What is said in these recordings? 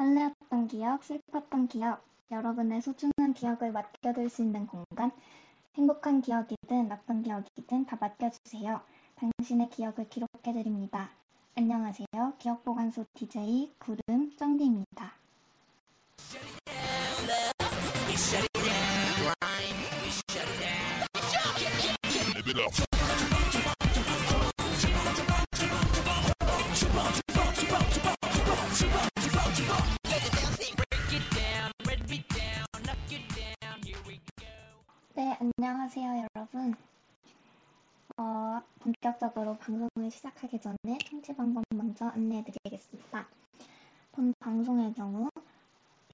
설레었던 기억, 슬펐던 기억, 여러분의 소중한 기억을 맡겨둘 수 있는 공간. 행복한 기억이든 나쁜 기억이든 다 맡겨주세요. 당신의 기억을 기록해드립니다. 안녕하세요. 기억보관소 DJ 구름 쩡디입니다. 네, 안녕하세요, 여러분. 어, 본격적으로 방송을 시작하기 전에 청취 방법 먼저 안내해드리겠습니다. 본 방송의 경우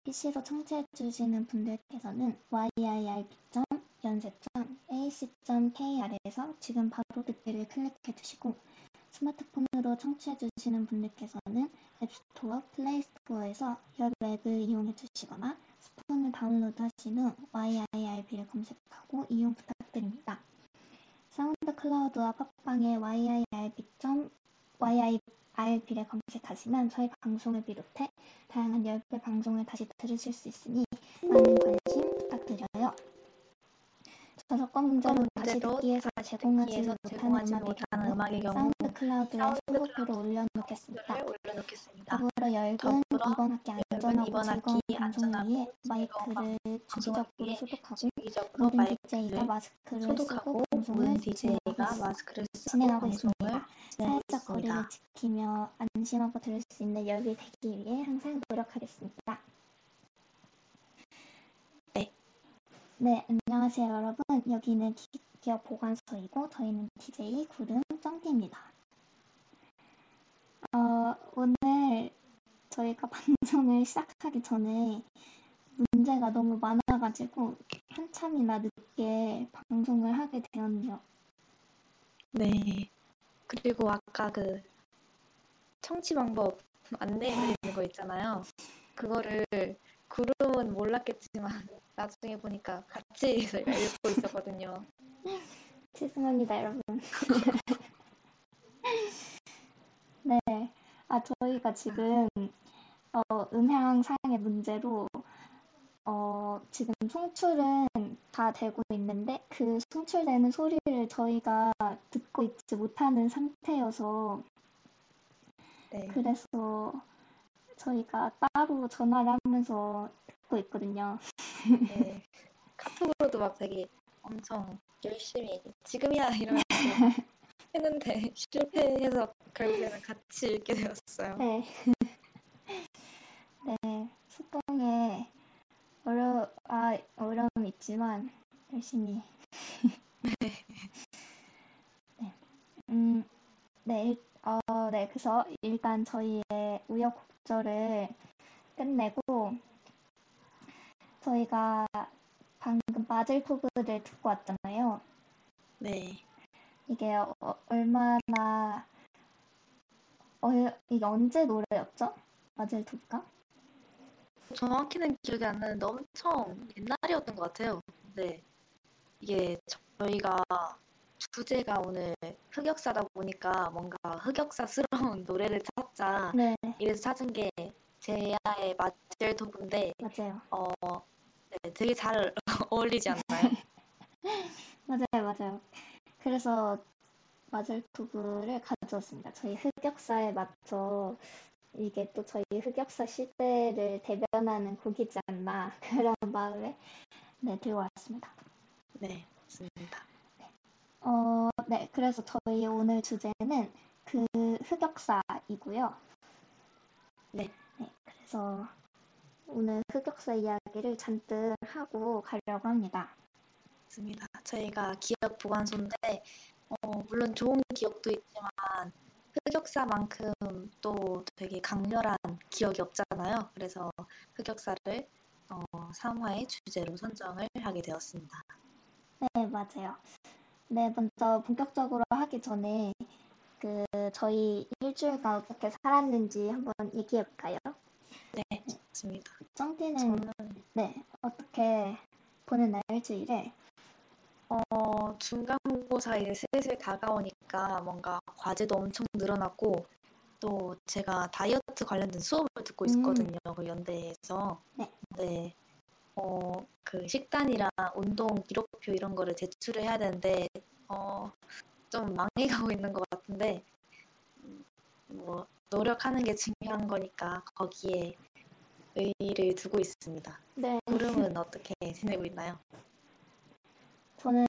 PC로 청취해주시는 분들께서는 yirb.연세.ac.kr에서 지금 바로 듣기를 클릭해주시고 스마트폰으로 청취해주시는 분들께서는 앱스토어, 플레이스토어에서 열 앱을 이용해주시거나 스푼을 다운로드 하신 후 YIRB를 검색하고 이용 부탁드립니다. 사운드 클라우드와 팟빵의 YIRB.YIRB를 검색하시면 저희 방송을 비롯해 다양한 열배 방송을 다시 들으실 수 있으니 많은 관심 부탁드려요. 저작권 문제로 다시 듣기에서 제공하지 못하는 음악의, 음악의 경우 사운드 클라우드에 선곡표를 올려놓겠습니다. 올려놓겠습니다. 더불어 열근 더불어 이번 학기 안전하고 이번 즐거운 방송을 위해 마이크를 주기적으로 소독하고 모든 DJ가 마스크를 소독하고 쓰고 방송을 모든 진행하고 DJ가 마스크를 진행하고 있습니다. 사회적 거리를. 지키며 안심하고 들을 수 있는 열이 되기 위해 항상 노력하겠습니다. 네. 네, 안녕하세요 여러분. 여기는 기, 기업 보관소이고 저희는 DJ 구름 쩡디입니다. 어, 오늘 저희가 방송을 시작하기 전에 문제가 너무 많아가지고 한참이나 늦게 방송을 하게 되었네요. 네. 그리고 아까 그 청취 방법 안내해 드리는 거 있잖아요. 그거를 구름은 몰랐겠지만 나중에 보니까 같이 저희가 읽고 있었거든요. 죄송합니다, 여러분. 네. 아, 저희가 지금, 어, 음향상의 문제로, 어, 지금 송출은 다 되고 있는데, 그 송출되는 소리를 저희가 듣고 있지 못하는 상태여서, 네. 그래서 저희가 따로 전화를 하면서 듣고 있거든요. 네. 카톡으로도 막 되게 엄청 열심히 지금이야 이러면서 했는데 실패해서 결국에는 같이 읽게 되었어요. 네. 네, 소통에 어려, 아, 어려움이 있지만 열심히. 네. 음, 네, 일, 어, 네, 그래서 일단 저희의 우여곡절을 끝내고 저희가 방금 마즐토브를 듣고 왔잖아요. 네. 이게 어, 얼마나 얼, 이게 언제 노래였죠? 마즐토브가? 정확히는 기억이 안 나는데 엄청 옛날이었던 것 같아요. 네. 이게 저희가 주제가 오늘 흑역사다 보니까 뭔가 흑역사스러운 노래를 찾자 네, 이래서 찾은 게 제야의 마젤토브인데 맞아요. 어, 네, 되게 잘 어울리지 않나요? 맞아요, 맞아요. 그래서 마젤토브를 가져왔습니다. 저희 흑역사에 맞춰 이게 또 저희 흑역사 시대를 대변하는 곡이지 않나 그런 마음에 네, 들고 왔습니다. 네, 맞습니다. 어, 네, 그래서 저희 오늘 주제는 그 흑역사이고요. 네. 네, 그래서 오늘 흑역사 이야기를 잔뜩 하고 가려고 합니다. 맞습니다. 저희가 기억 보관소인데 어, 물론 좋은 기억도 있지만 흑역사만큼 또 되게 강렬한 기억이 없잖아요. 그래서 흑역사를 어, 3화의 주제로 선정을 하게 되었습니다. 네, 맞아요. 네, 먼저 본격적으로 하기 전에 그 저희 일주일간 어떻게 살았는지 한번 얘기해 볼까요? 네, 좋습니다. 쩡디는 저는 네, 어떻게 보냈나요, 일주일에? 어, 중간고사 이제 슬슬 다가오니까 뭔가 과제도 엄청 늘어났고 또 제가 다이어트 관련된 수업을 듣고 있었거든요. 그 연대에서. 네. 네. 어, 그 식단이랑 운동 기록표 이런 거를 제출을 해야 되는데 어, 좀 망해가고 있는 것 같은데 음, 뭐 노력하는 게 중요한 거니까 거기에 의의를 두고 있습니다. 네. 구름은 어떻게 지내고 있나요? 저는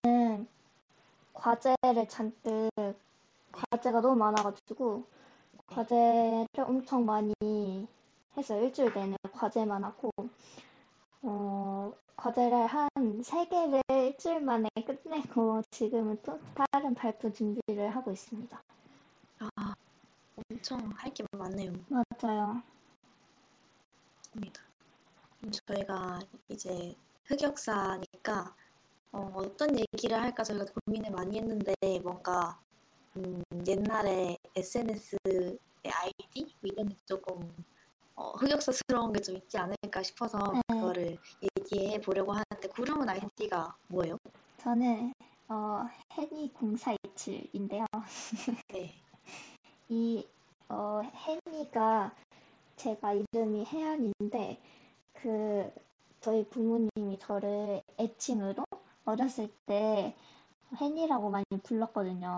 과제를 잔뜩 과제가 너무 많아가지고 과제를 엄청 많이 해서 일주일 내내 과제만 하고 어, 과제를 한 세 개를 일주일 만에 끝내고 지금은 또 다른 발표 준비를 하고 있습니다. 아, 엄청 할 게 많네요. 맞아요. 입니다. 저희가 이제 흑역사니까 어, 어떤 얘기를 할까 저희가 고민을 많이 했는데 뭔가 음, 옛날에 SNS의 아이디 뭐 이런 게 조금 어, 흑역사스러운 게 좀 있지 않을까 싶어서 네. 그거를 얘기해 보려고 하는데 구름은 아이디가 뭐예요? 저는 어, 해니 0427인데요. 네. 이 어, 해니가 제가 이름이 혜연인데 그 저희 부모님이 저를 애칭으로 어렸을 때 혜니라고 많이 불렀거든요.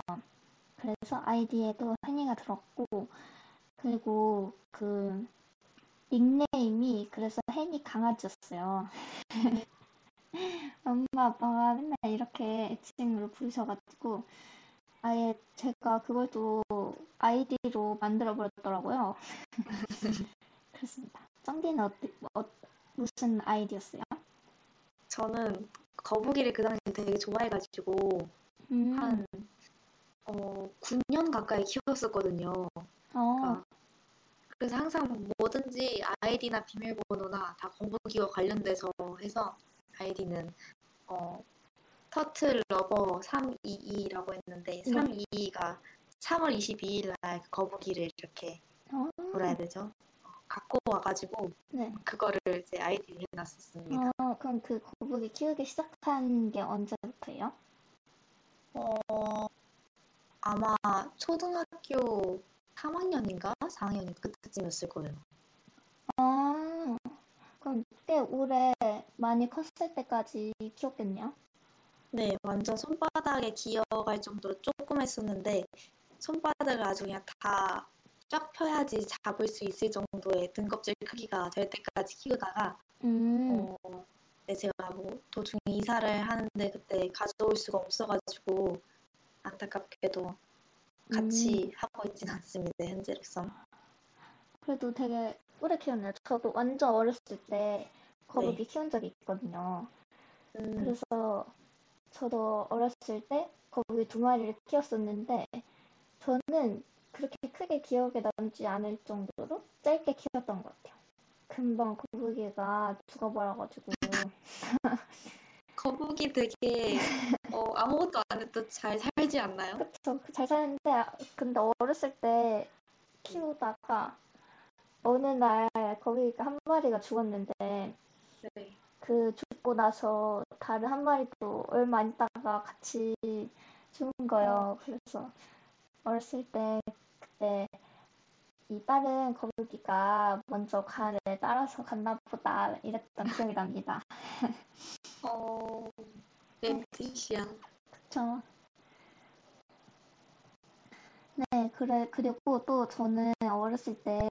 그래서 아이디에도 혜니가 들었고 그리고 그 닉네임이 그래서 혜니 강아지였어요. 엄마 아빠가 맨날 이렇게 애칭으로 부르셔가지고 아예 제가 그걸 또 아이디로 만들어 버렸더라고요. 그렇습니다. 쩡디는 어때, 어, 무슨 아이디였어요? 저는 거북이를 그 당시에 되게 좋아해가지고 음, 한 어, 9년 가까이 키웠었거든요. 어, 그 래서 항상 뭐든지 아이디나 비밀번호나 다 거북이와 관련돼서 해서 아이디는 어, turtle lover 322라고 했는데 네. 322가 3월 22일 날 거북이를 이렇게 어, 뭐라 해야 되죠? 어, 갖고 와가지고 네. 그거를 이제 아이디로 해놨었습니다. 어, 그럼 그 거북이 키우기 시작한 게 언제부터예요? 어, 아마 초등학교 3학년인가 4학년인가 그때쯤이었을 거예요. 아, 그럼 꽤 오래 많이 컸을 때까지 키웠겠네요? 네, 완전 손바닥에 기어갈 정도로 조금 했었는데 손바닥을 아주 그냥 다 쫙 펴야지 잡을 수 있을 정도의 등껍질 크기가 될 때까지 키우다가 음, 어, 네, 제가 뭐 도중에 이사를 하는데 그때 가져올 수가 없어가지고 안타깝게도 같이 하고 있진 않습니다, 현재로선. 그래도 되게 오래 키웠네요. 저도 완전 어렸을 때 거북이 키운 적이 있거든요. 음, 그래서 저도 어렸을 때 거북이 두 마리를 키웠었는데 저는 그렇게 크게 기억에 남지 않을 정도로 짧게 키웠던 것 같아요. 금방 거북이가 죽어버려가지고 거북이 되게 어, 아무것도 안 해도 잘 살지 않나요? 그쵸 잘 사는데 아, 근데 어렸을 때 키우다가 어느 날 거북이가 한 마리가 죽었는데 네. 그 죽고 나서 다른 한 마리도 얼마 안 있다가 같이 죽은 거예요. 그래서 어렸을 때 그때 이 다른 거북이가 먼저 가를 따라서 갔나 보다 이랬던 기억이 납니다. 어, 내 뜻이야. 그쵸? 네, 그래, 그리고 또 저는 어렸을 때,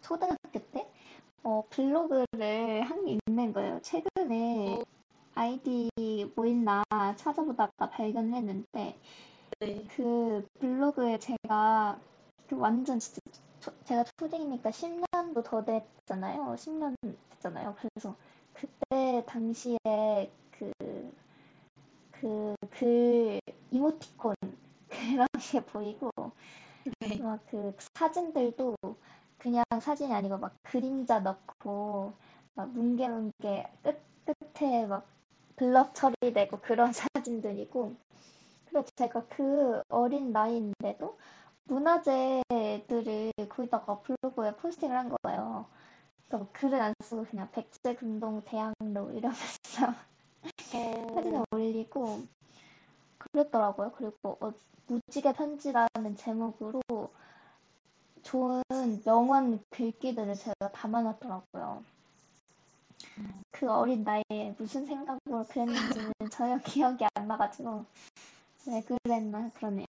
초등학교 때, 어, 블로그를 한 게 있는 거예요. 최근에 아이디 뭐 있나 찾아보다가 발견했는데, 네. 그 블로그에 제가 그 완전 진짜 초- 제가 초딩이니까 10년도 더 됐잖아요. 10년 됐잖아요. 그래서 그때 당시에 그, 그, 글, 이모티콘 그런 게 보이고, 네. 막그 사진들도 그냥 사진이 아니고 막 그림자 넣고, 막 뭉게뭉게 끝, 끝에 막 블러 처리되고 그런 사진들이고, 그리고 제가 그 어린 나이인데도 문화재들을 거기다가 블로그에 포스팅을 한 거예요. 뭐 글을 안 쓰고 그냥 백제 금동 대학로 이러면서 사진을 올리고 그랬더라고요. 그리고 어, 무지개 편지라는 제목으로 좋은 명언 글귀들을 제가 담아놨더라고요. 그 어린 나이에 무슨 생각으로 그랬는지는 전혀 기억이 안 나가지고 왜 그랬나 그러네요.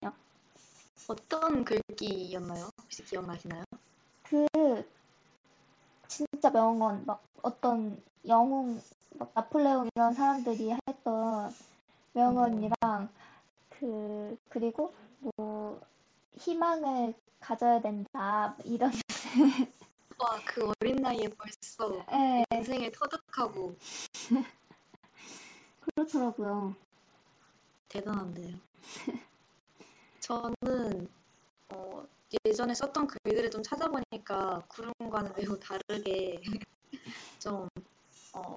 어떤 글귀였나요? 혹시 기억나시나요? 그 진짜 명언 막 어떤 영웅 막 나폴레옹 이런 사람들이 했던 명언이랑 그 그리고 뭐 희망을 가져야 된다 이런 와, 그 어린 나이에 벌써 예 인생을 터득하고 그렇더라고요. 대단한데요. 저는 어, 예전에 썼던 글들을 좀 찾아보니까 구름과는 매우 다르게 좀 어,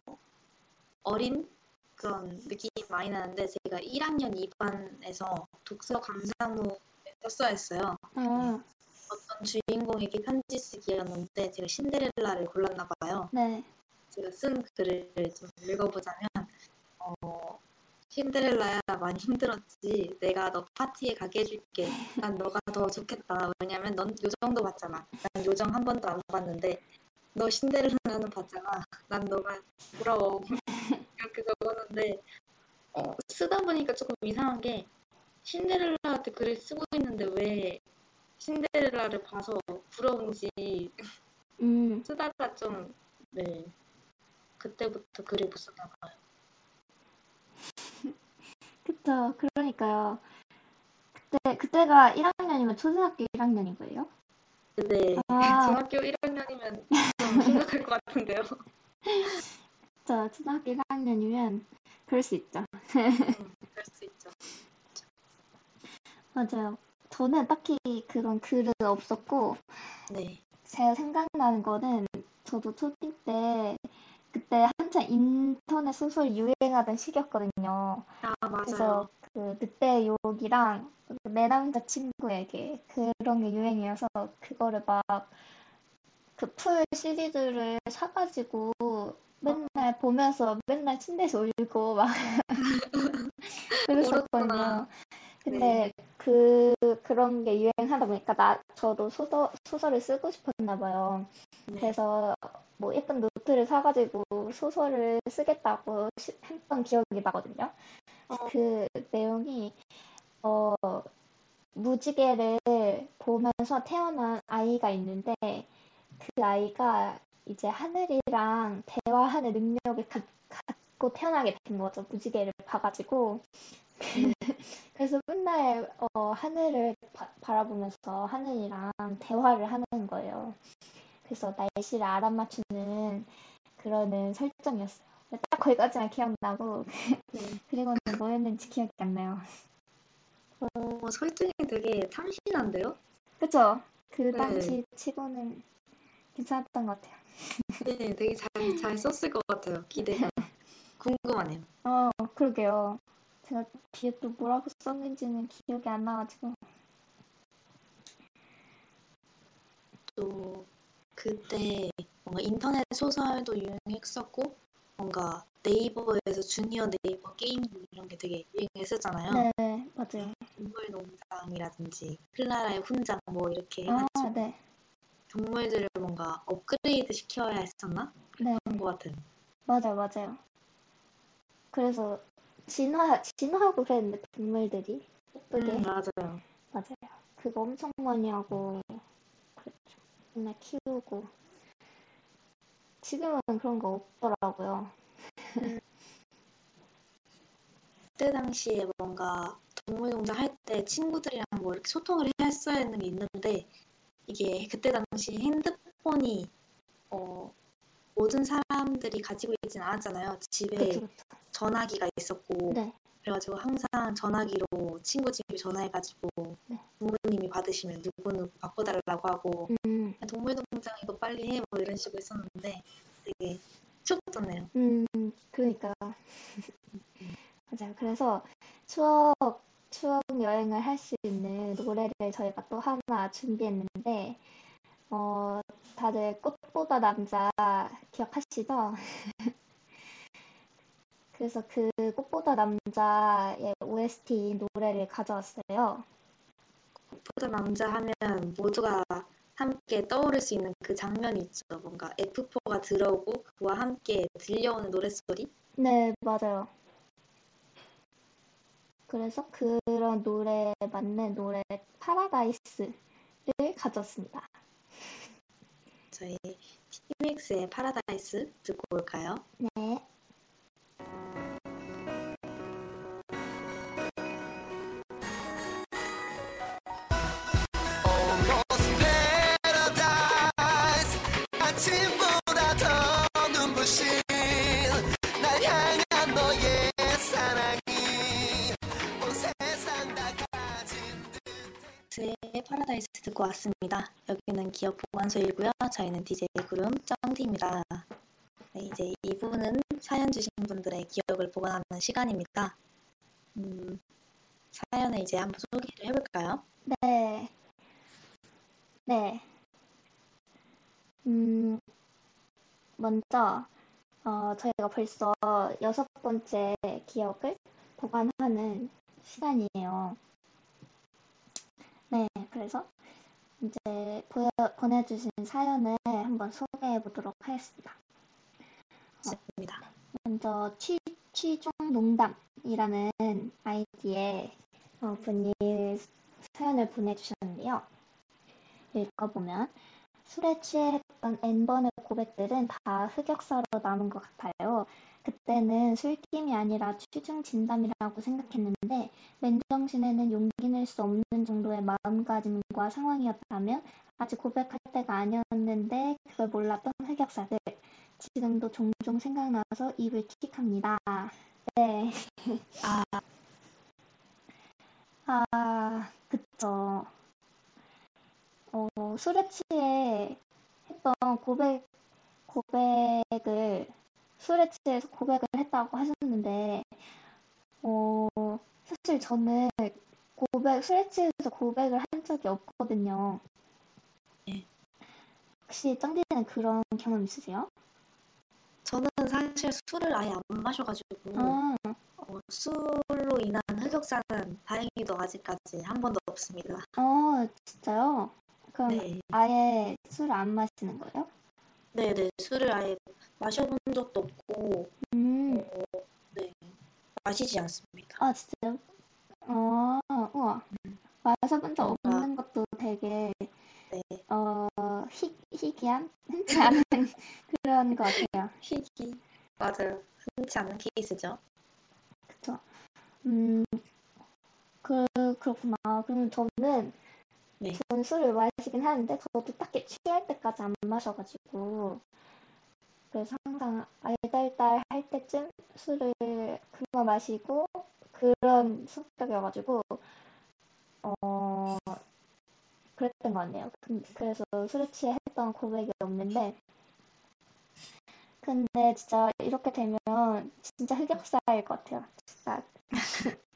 어린 그런 느낌이 많이 나는데 제가 1학년 2반에서 독서 감상문을 썼어야 했어요. 아, 어떤 주인공에게 편지 쓰기였는데 제가 신데렐라를 골랐나 봐요. 네. 제가 쓴 글을 좀 읽어보자면 어, 신데렐라야 많이 힘들었지. 내가 너 파티에 가게 해줄게. 난 너가 더 좋겠다. 왜냐면 넌 요정도 봤잖아. 난 요정 한 번도 안 봤는데 너 신데렐라는 봤잖아. 난 너가 부러워. 이렇게 적었는데 어, 쓰다 보니까 조금 이상한 게 신데렐라한테 글을 쓰고 있는데 왜 신데렐라를 봐서 부러운지 음, 쓰다가 좀, 네. 그때부터 글을 못 썼나 봐요. 그쵸. 그러니까요. 그때, 그때가 1학년이면 초등학교 1학년인 거예요? 근데 아. 중학교 1학년이면 좀 심각할 것 같은데요. 그쵸. 초등학교 1학년이면 그럴 수 있죠. 음, 그럴 수 있죠. 맞아요. 저는 딱히 그런 글은 없었고, 네. 제가 생각나는 거는 저도 초딩 때 그때 한창 인터넷 소설 유행하던 시기였거든요. 아, 맞아요. 그래서 그 늑대 욕이랑 내 남자 친구에게 그런 게 유행이어서 그거를 막 그 풀 시리즈를 사가지고 맨날 보면서 맨날 침대에서 울고 막 그랬었거든요. 울었구나. 근데 그 그런 게 유행하다 보니까 나 저도 소설 소설을 쓰고 싶었나 봐요. 네. 그래서 뭐 예쁜 노트를 사가지고 소설을 쓰겠다고 시- 했던 기억이 나거든요. 어. 그 내용이 어 무지개를 보면서 태어난 아이가 있는데 그 아이가 이제 하늘이랑 대화하는 능력을 가- 갖고 태어나게 된 거죠. 무지개를 봐가지고 그래서 맨날 어, 하늘을 바, 바라보면서 하늘이랑 대화를 하는 거예요. 그래서 날씨를 알아맞추는 그러는 설정이었어요. 딱 거기까지만 기억나고 네. 그리고는 뭐였는지 기억이 안 나요. 어, 설정이 되게 참신한데요? 그쵸? 그 네. 당시 치고는 괜찮았던 것 같아요. 네, 되게 잘, 잘 썼을 것 같아요. 기대가. 궁금하네요. 어, 그러게요. 제가 뒤에 또 뭐라고 썼는지는 기억이 안 나가지고. 또 그때 뭔가 인터넷 소설도 유행했었고 뭔가 네이버에서 주니어 네이버 게임 이런 게 되게 유행했었잖아요. 네, 맞아요. 동물 농장이라든지 클라라의 훈장 뭐 이렇게 아, 해가지고 네. 동물들을 뭔가 업그레이드 시켜야 했었나? 네. 그런 것 같은. 맞아요, 맞아요. 그래서 진화, 진화하고 그랬는데 동물들이 예쁘게 음, 맞아요. 맞아요. 그거 엄청 많이 하고 그랬죠. 맨날 키우고 지금은 그런 거 없더라고요. 그때 당시에 뭔가 동물 농장 할 때 친구들이랑 뭐 이렇게 소통을 했어야 하는 게 있는데 이게 그때 당시 핸드폰이 어, 모든 사람들이 가지고 있진 않았잖아요. 집에 그쵸, 그쵸. 전화기가 있었고 네, 그래가지고 항상 전화기로 친구 집에 전화해가지고 네. 부모님이 받으시면 누구누구 바꿔달라고 하고 음, 동물농장 이거 빨리 해 뭐 이런 식으로 했었는데 되게 추억 돋네요. 음, 그러니까 맞아요. 그래서 추억 추억 여행을 할 수 있는 노래를 저희가 또 하나 준비했는데 어 다들 꽃 보다 남자 기억하시죠? 그래서 그 꽃보다 남자의 OST 노래를 가져왔어요. 보다 남자 하면 모두가 함께 떠오를 수 있는 그 장면이 있죠. 뭔가 F4가 들어오고 그와 함께 들려오는 노랫소리? 네, 맞아요. 그래서 그런 노래에 맞는 노래 파라다이스를 가졌습니다. 저희 티믹스의 파라다이스 듣고 올까요? 네. 파라다이스 듣고 왔습니다. 여기는 기억 보관소이고요. 저희는 DJ 구름 쩡디입니다. 네, 이제 2부는 사연 주신 분들의 기억을 보관하는 시간입니다. 음, 사연을 이제 한번 소개를 해볼까요? 네. 네. 음, 먼저, 어, 저희가 벌써 여섯 번째 기억을 보관하는 시간이에요. 네, 그래서 이제 보여, 보내주신 사연을 한번 소개해 보도록 하겠습니다. 좋습니다. 먼저 취, 취중농담이라는 아이디의 어, 분이 사연을 보내주셨는데요. 읽어보면 술에 취해 했던 N번의 고백들은 다 흑역사로 남은 것 같아요. 그때는 술김이 아니라 취중 진담이라고 생각했는데 맨정신에는 용기 낼 수 없는 정도의 마음가짐과 상황이었다면 아직 고백할 때가 아니었는데 그걸 몰랐던 흑역사들 지금도 종종 생각나서 입을 킥합니다. 네. 아, 아, 그쵸. 어, 술에 취해 했던 고백, 고백을, 술에 취해서 고백을 했다고 하셨는데, 어, 사실 저는 고백, 술에 취해서 고백을 한 적이 없거든요. 네. 혹시 짱디는 그런 경험 있으세요? 저는 사실 술을 아예 안 마셔가지고 아, 어, 술로 인한 흑역사는 다행히도 아직까지 한 번도 없습니다. 어, 진짜요? 그럼 네, 아예 술을 안 마시는 거예요? 네, 네, 술을 아예 마셔본 적도 없고, 음, 어, 네, 마시지 않습니다. 아, 진짜요? 어, 우와. 마셔본 적 없는 것도 되게, 네, 어, 희, 희귀한? 흔치 않은 그런 것 같아요. 희귀 맞아요. 흔치 않은 케이스죠. 그쵸? 음, 그, 그렇구나. 그러면 저는, 네. 저는 술을 마시긴 하는데, 저도 딱히 취할 때까지 안 마셔가지고, 그래서 항상 알달달 할 때쯤 술을 그만 마시고, 그런 성격이어가지고, 어, 그랬던 것 같네요. 근- 그래서 술에 취해 했던 고백이 없는데, 근데 진짜 이렇게 되면 진짜 흑역사일 것 같아요. 진짜.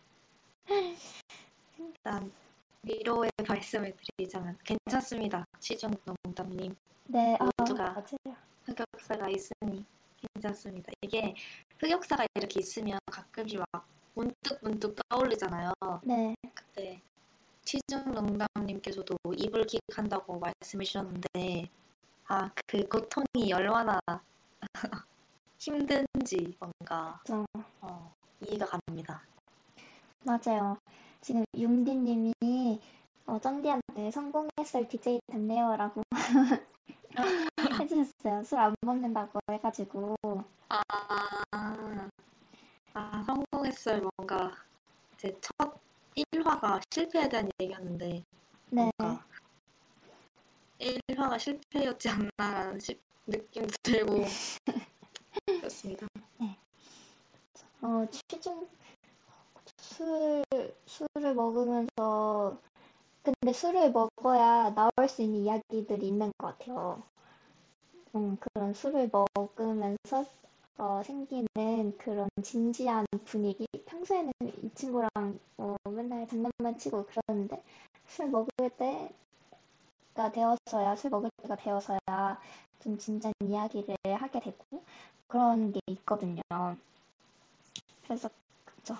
위로의 말씀을 드리자면 괜찮습니다. 시중 농담님 네, 아, 모두가 맞아요. 흑역사가 있으니 괜찮습니다. 이게 흑역사가 이렇게 있으면 가끔씩 막 문득 문득 떠올리잖아요. 네, 그때 시중 농담님께서도 이불킥 한다고 말씀해 주셨는데 아 그 고통이 얼마나 힘든지 뭔가 좀, 어, 이해가 갑니다. 맞아요. 지금 융디님이 어, 쩐디한테 성공했을 DJ 됐네요라고 해주셨어요. 술 안 먹는다고 해가지고. 아, 아 성공했을 뭔가 제 첫 1화가 실패에 대한 얘기였는데 네, 뭔가 1화가 실패였지 않나라는 시- 느낌도 들고 그렇습니다. 어, 취중 술 술을 먹으면서 근데 술을 먹어야 나올 수 있는 이야기들이 있는 것 같아요. 음, 그런 술을 먹으면서 어, 생기는 그런 진지한 분위기. 평소에는 이 친구랑 어, 맨날 장난만 치고 그러는데 술 먹을 때가 되어서야 술 먹을 때가 되어서야 좀 진지한 이야기를 하게 되고 그런 게 있거든요. 그래서 그죠.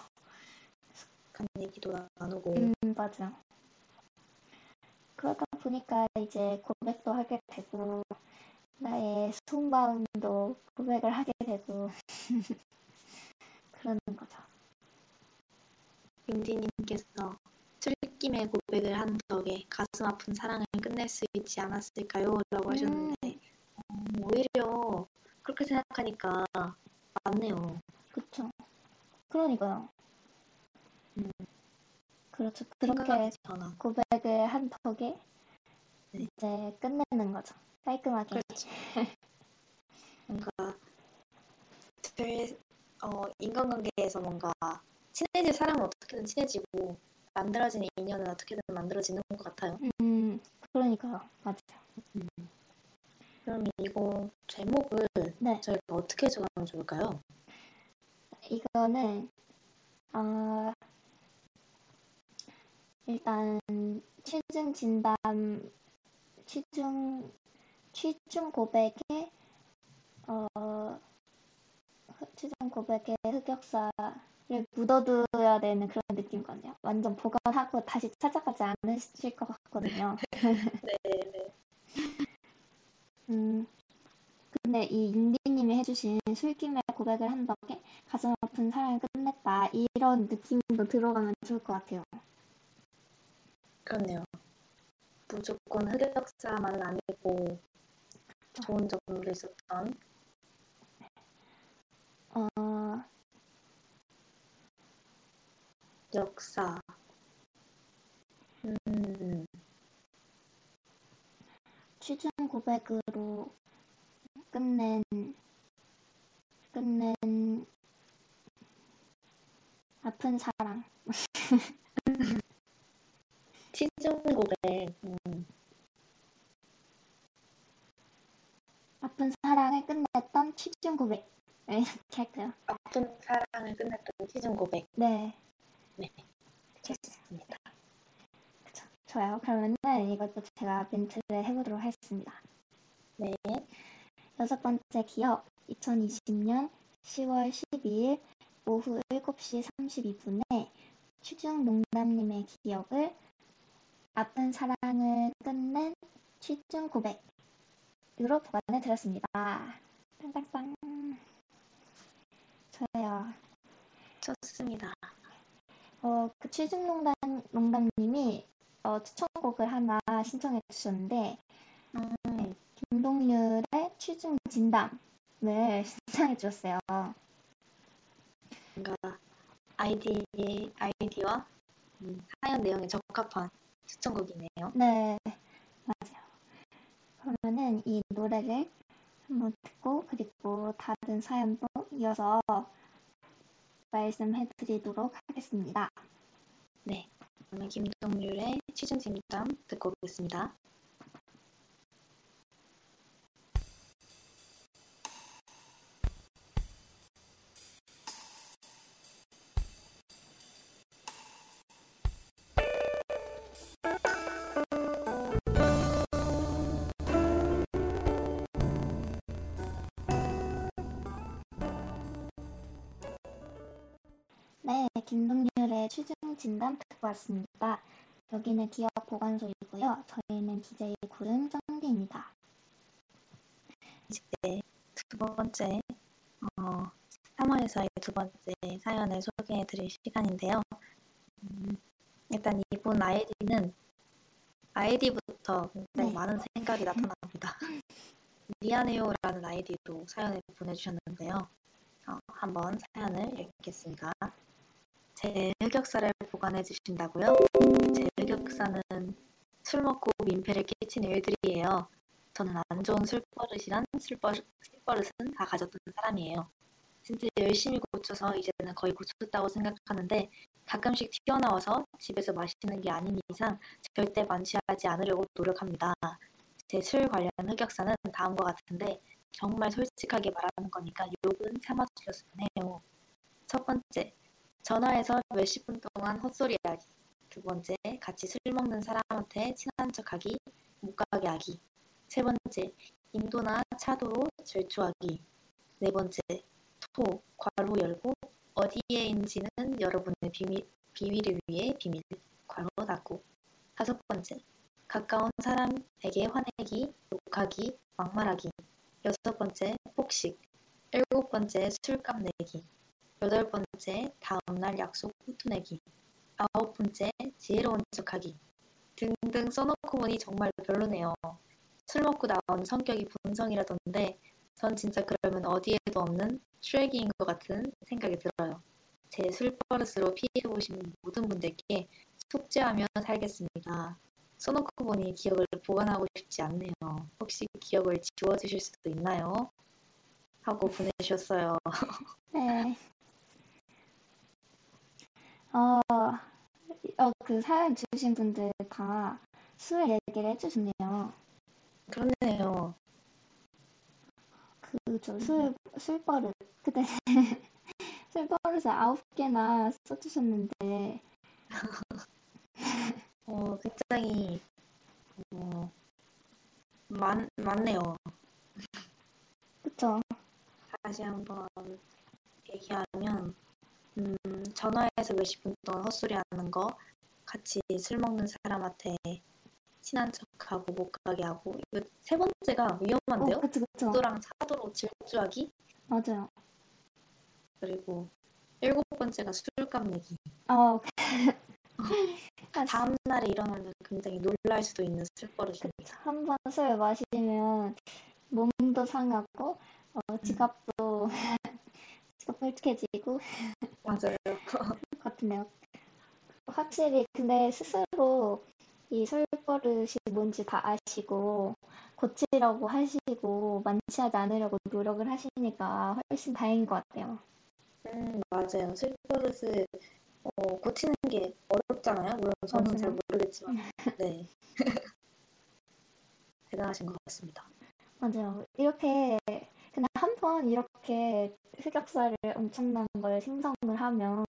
간 얘기도 나누고 음, 맞아. 그러다 보니까 이제 고백도 하게 되고 나의 속마음도 고백을 하게 되고 그러는 거죠. 윤디님께서 술김에 고백을 한 덕에 가슴 아픈 사랑을 끝낼 수 있지 않았을까요? 라고 하셨는데 음, 오히려 그렇게 생각하니까 맞네요. 그쵸. 그러니까요. 음. 그렇죠. 그렇게. 고백을 한 덕에 네. 이제 끝내는 거죠. 깔끔하게. 그렇죠. 뭔가 될, 어, 인간관계에서 뭔가 친해질 사람은 어떻게든 친해지고 만들어지는 인연은 어떻게든 만들어지는 것 같아요. 음, 그러니까요. 맞아요. 그럼 이거 제목을 네. 저희가 어떻게 정하면 좋을까요? 이거는 어, 일단 취중 진담 취중 취중 고백에 어 취중 고백의 흑역사를 묻어둬야 되는 그런 느낌이거든요. 완전 보관하고 다시 찾아가지 않으실 것 같거든요. 네, 네. 음, 근데 이 윤디님이 해주신 술김에 고백을 한 덕에 가슴 아픈 사랑을 끝냈다 이런 느낌도 들어가면 좋을 것 같아요. 그렇네요. 무조건 흑역사만은 아니고 좋은 점도 있었던 어, 역사. 음, 취중 고백으로 끝낸 끝낸 아픈 사랑. 시즌 고백. 음, 아픈 사랑을 끝냈던 취중 고백. 네, 이렇게 할까요? 아픈 사랑을 끝냈던 시즌 고백. 네, 네, 좋습니다. 그쵸. 좋아요. 그러면은 이것도 제가 멘트를 해보도록 하겠습니다. 네, 여섯 번째 기억 2020년 10월 12일 오후 7시 32분에 취중 농담님의 기억을 아픈 사랑을 끝낸 취중 고백으로 보관해 드렸습니다. 땅땅땅. 좋아요. 좋습니다. 어, 그 취중 농담 농담님이 어, 추천곡을 하나 신청해 주셨는데 음, 김동률의 취중 진담을 신청해 주셨어요. 뭔가 아이디 아이디와 음, 사연 내용에 적합한 추천곡이네요. 네, 맞아요. 그러면은 이 노래를 한번 듣고 그리고 다른 사연도 이어서 말씀해 드리도록 하겠습니다. 네, 그러면 김동률의 취중 진담 듣고 오겠습니다. 김동률의 취중 진담 듣고 왔습니다. 여기는 기억 보관소이고요. 저희는 DJ 구름 짱디입니다. 이제 두 번째 어, 3화에서의 두 번째 사연을 소개해 드릴 시간인데요. 음, 일단 이분 아이디는 아이디부터 굉장히 네. 많은 생각이 나타납니다. 미안해요라는 아이디로 사연을 보내주셨는데요. 어, 한번 사연을 읽겠습니다. 제 흑역사를 보관해 주신다고요? 제 흑역사는 술 먹고 민폐를 끼친 일들이에요. 저는 안 좋은 술버릇이란 술버릇, 술버릇은 다 가졌던 사람이에요. 진짜 열심히 고쳐서 이제는 거의 고쳤다고 생각하는데 가끔씩 튀어나와서 집에서 마시는 게 아닌 이상 절대 만취하지 않으려고 노력합니다. 제 술 관련 흑역사는 다음과 같은데 정말 솔직하게 말하는 거니까 욕은 참아주셨으면 해요. 첫 번째, 전화해서 몇십 분 동안 헛소리 하기. 두 번째, 같이 술 먹는 사람한테 친한 척하기, 못 가게 하기. 세 번째, 인도나 차도로 질투하기. 네 번째, 토, 괄호 열고 어디에인지는 여러분의 비밀, 비밀을 위해 비밀, 괄호 닫고. 다섯 번째, 가까운 사람에게 화내기, 욕하기, 막말하기. 여섯 번째, 폭식. 일곱 번째, 술값 내기. 여덟 번째, 다음날 약속 후투내기. 아홉 번째, 지혜로운 척하기. 등등 써놓고 보니 정말 별로네요. 술 먹고 나온 성격이 본성이라던데 전 진짜 그러면 어디에도 없는 쓰레기인 것 같은 생각이 들어요. 제 술버릇으로 피해보신 모든 분들께 속죄하며 살겠습니다. 써놓고 보니 기억을 보관하고 싶지 않네요. 혹시 기억을 지워주실 수도 있나요? 하고 보내주셨어요. 네. 어, 어, 그 사연 주신 분들 다술 얘기를 해주셨네요. 그렇네요. 그 저 술, 술버릇. 그때 술버릇을 아홉 개나 써주셨는데, 어, 굉장히 어, 많, 많네요. 그쵸? 다시 한번 얘기하면 음, 전화해서 몇십 분 동안 헛소리 하는 거 같이 술 먹는 사람한테 친한 척하고 못 가게 하고 이거 세 번째가 위험한데요? 어, 그쵸, 그쵸. 도랑 차도로 질주하기 맞아요. 그리고 일곱 번째가 술값 내기 어, 다음 날에 일어나면 굉장히 놀랄 수도 있는 술버릇입니다. 한번 술 마시면 몸도 상하고, 어, 지갑도, 뻘쭘해지고, 맞아요. 같네요. 확실히 근데 스스로 이 술버릇이 뭔지 다 아시고 고치려고 하시고 만취하지 않으려고 노력을 하시니까 훨씬 다행인 것 같아요. 음, 맞아요. 술버릇을 어, 고치는 게 어렵잖아요. 물론 저는 잘. 모르겠지만, 네. 대단하신 것 같습니다. 맞아요. 이렇게 근데 한 번 이렇게 흑역사를 엄청난 걸 생성을 하면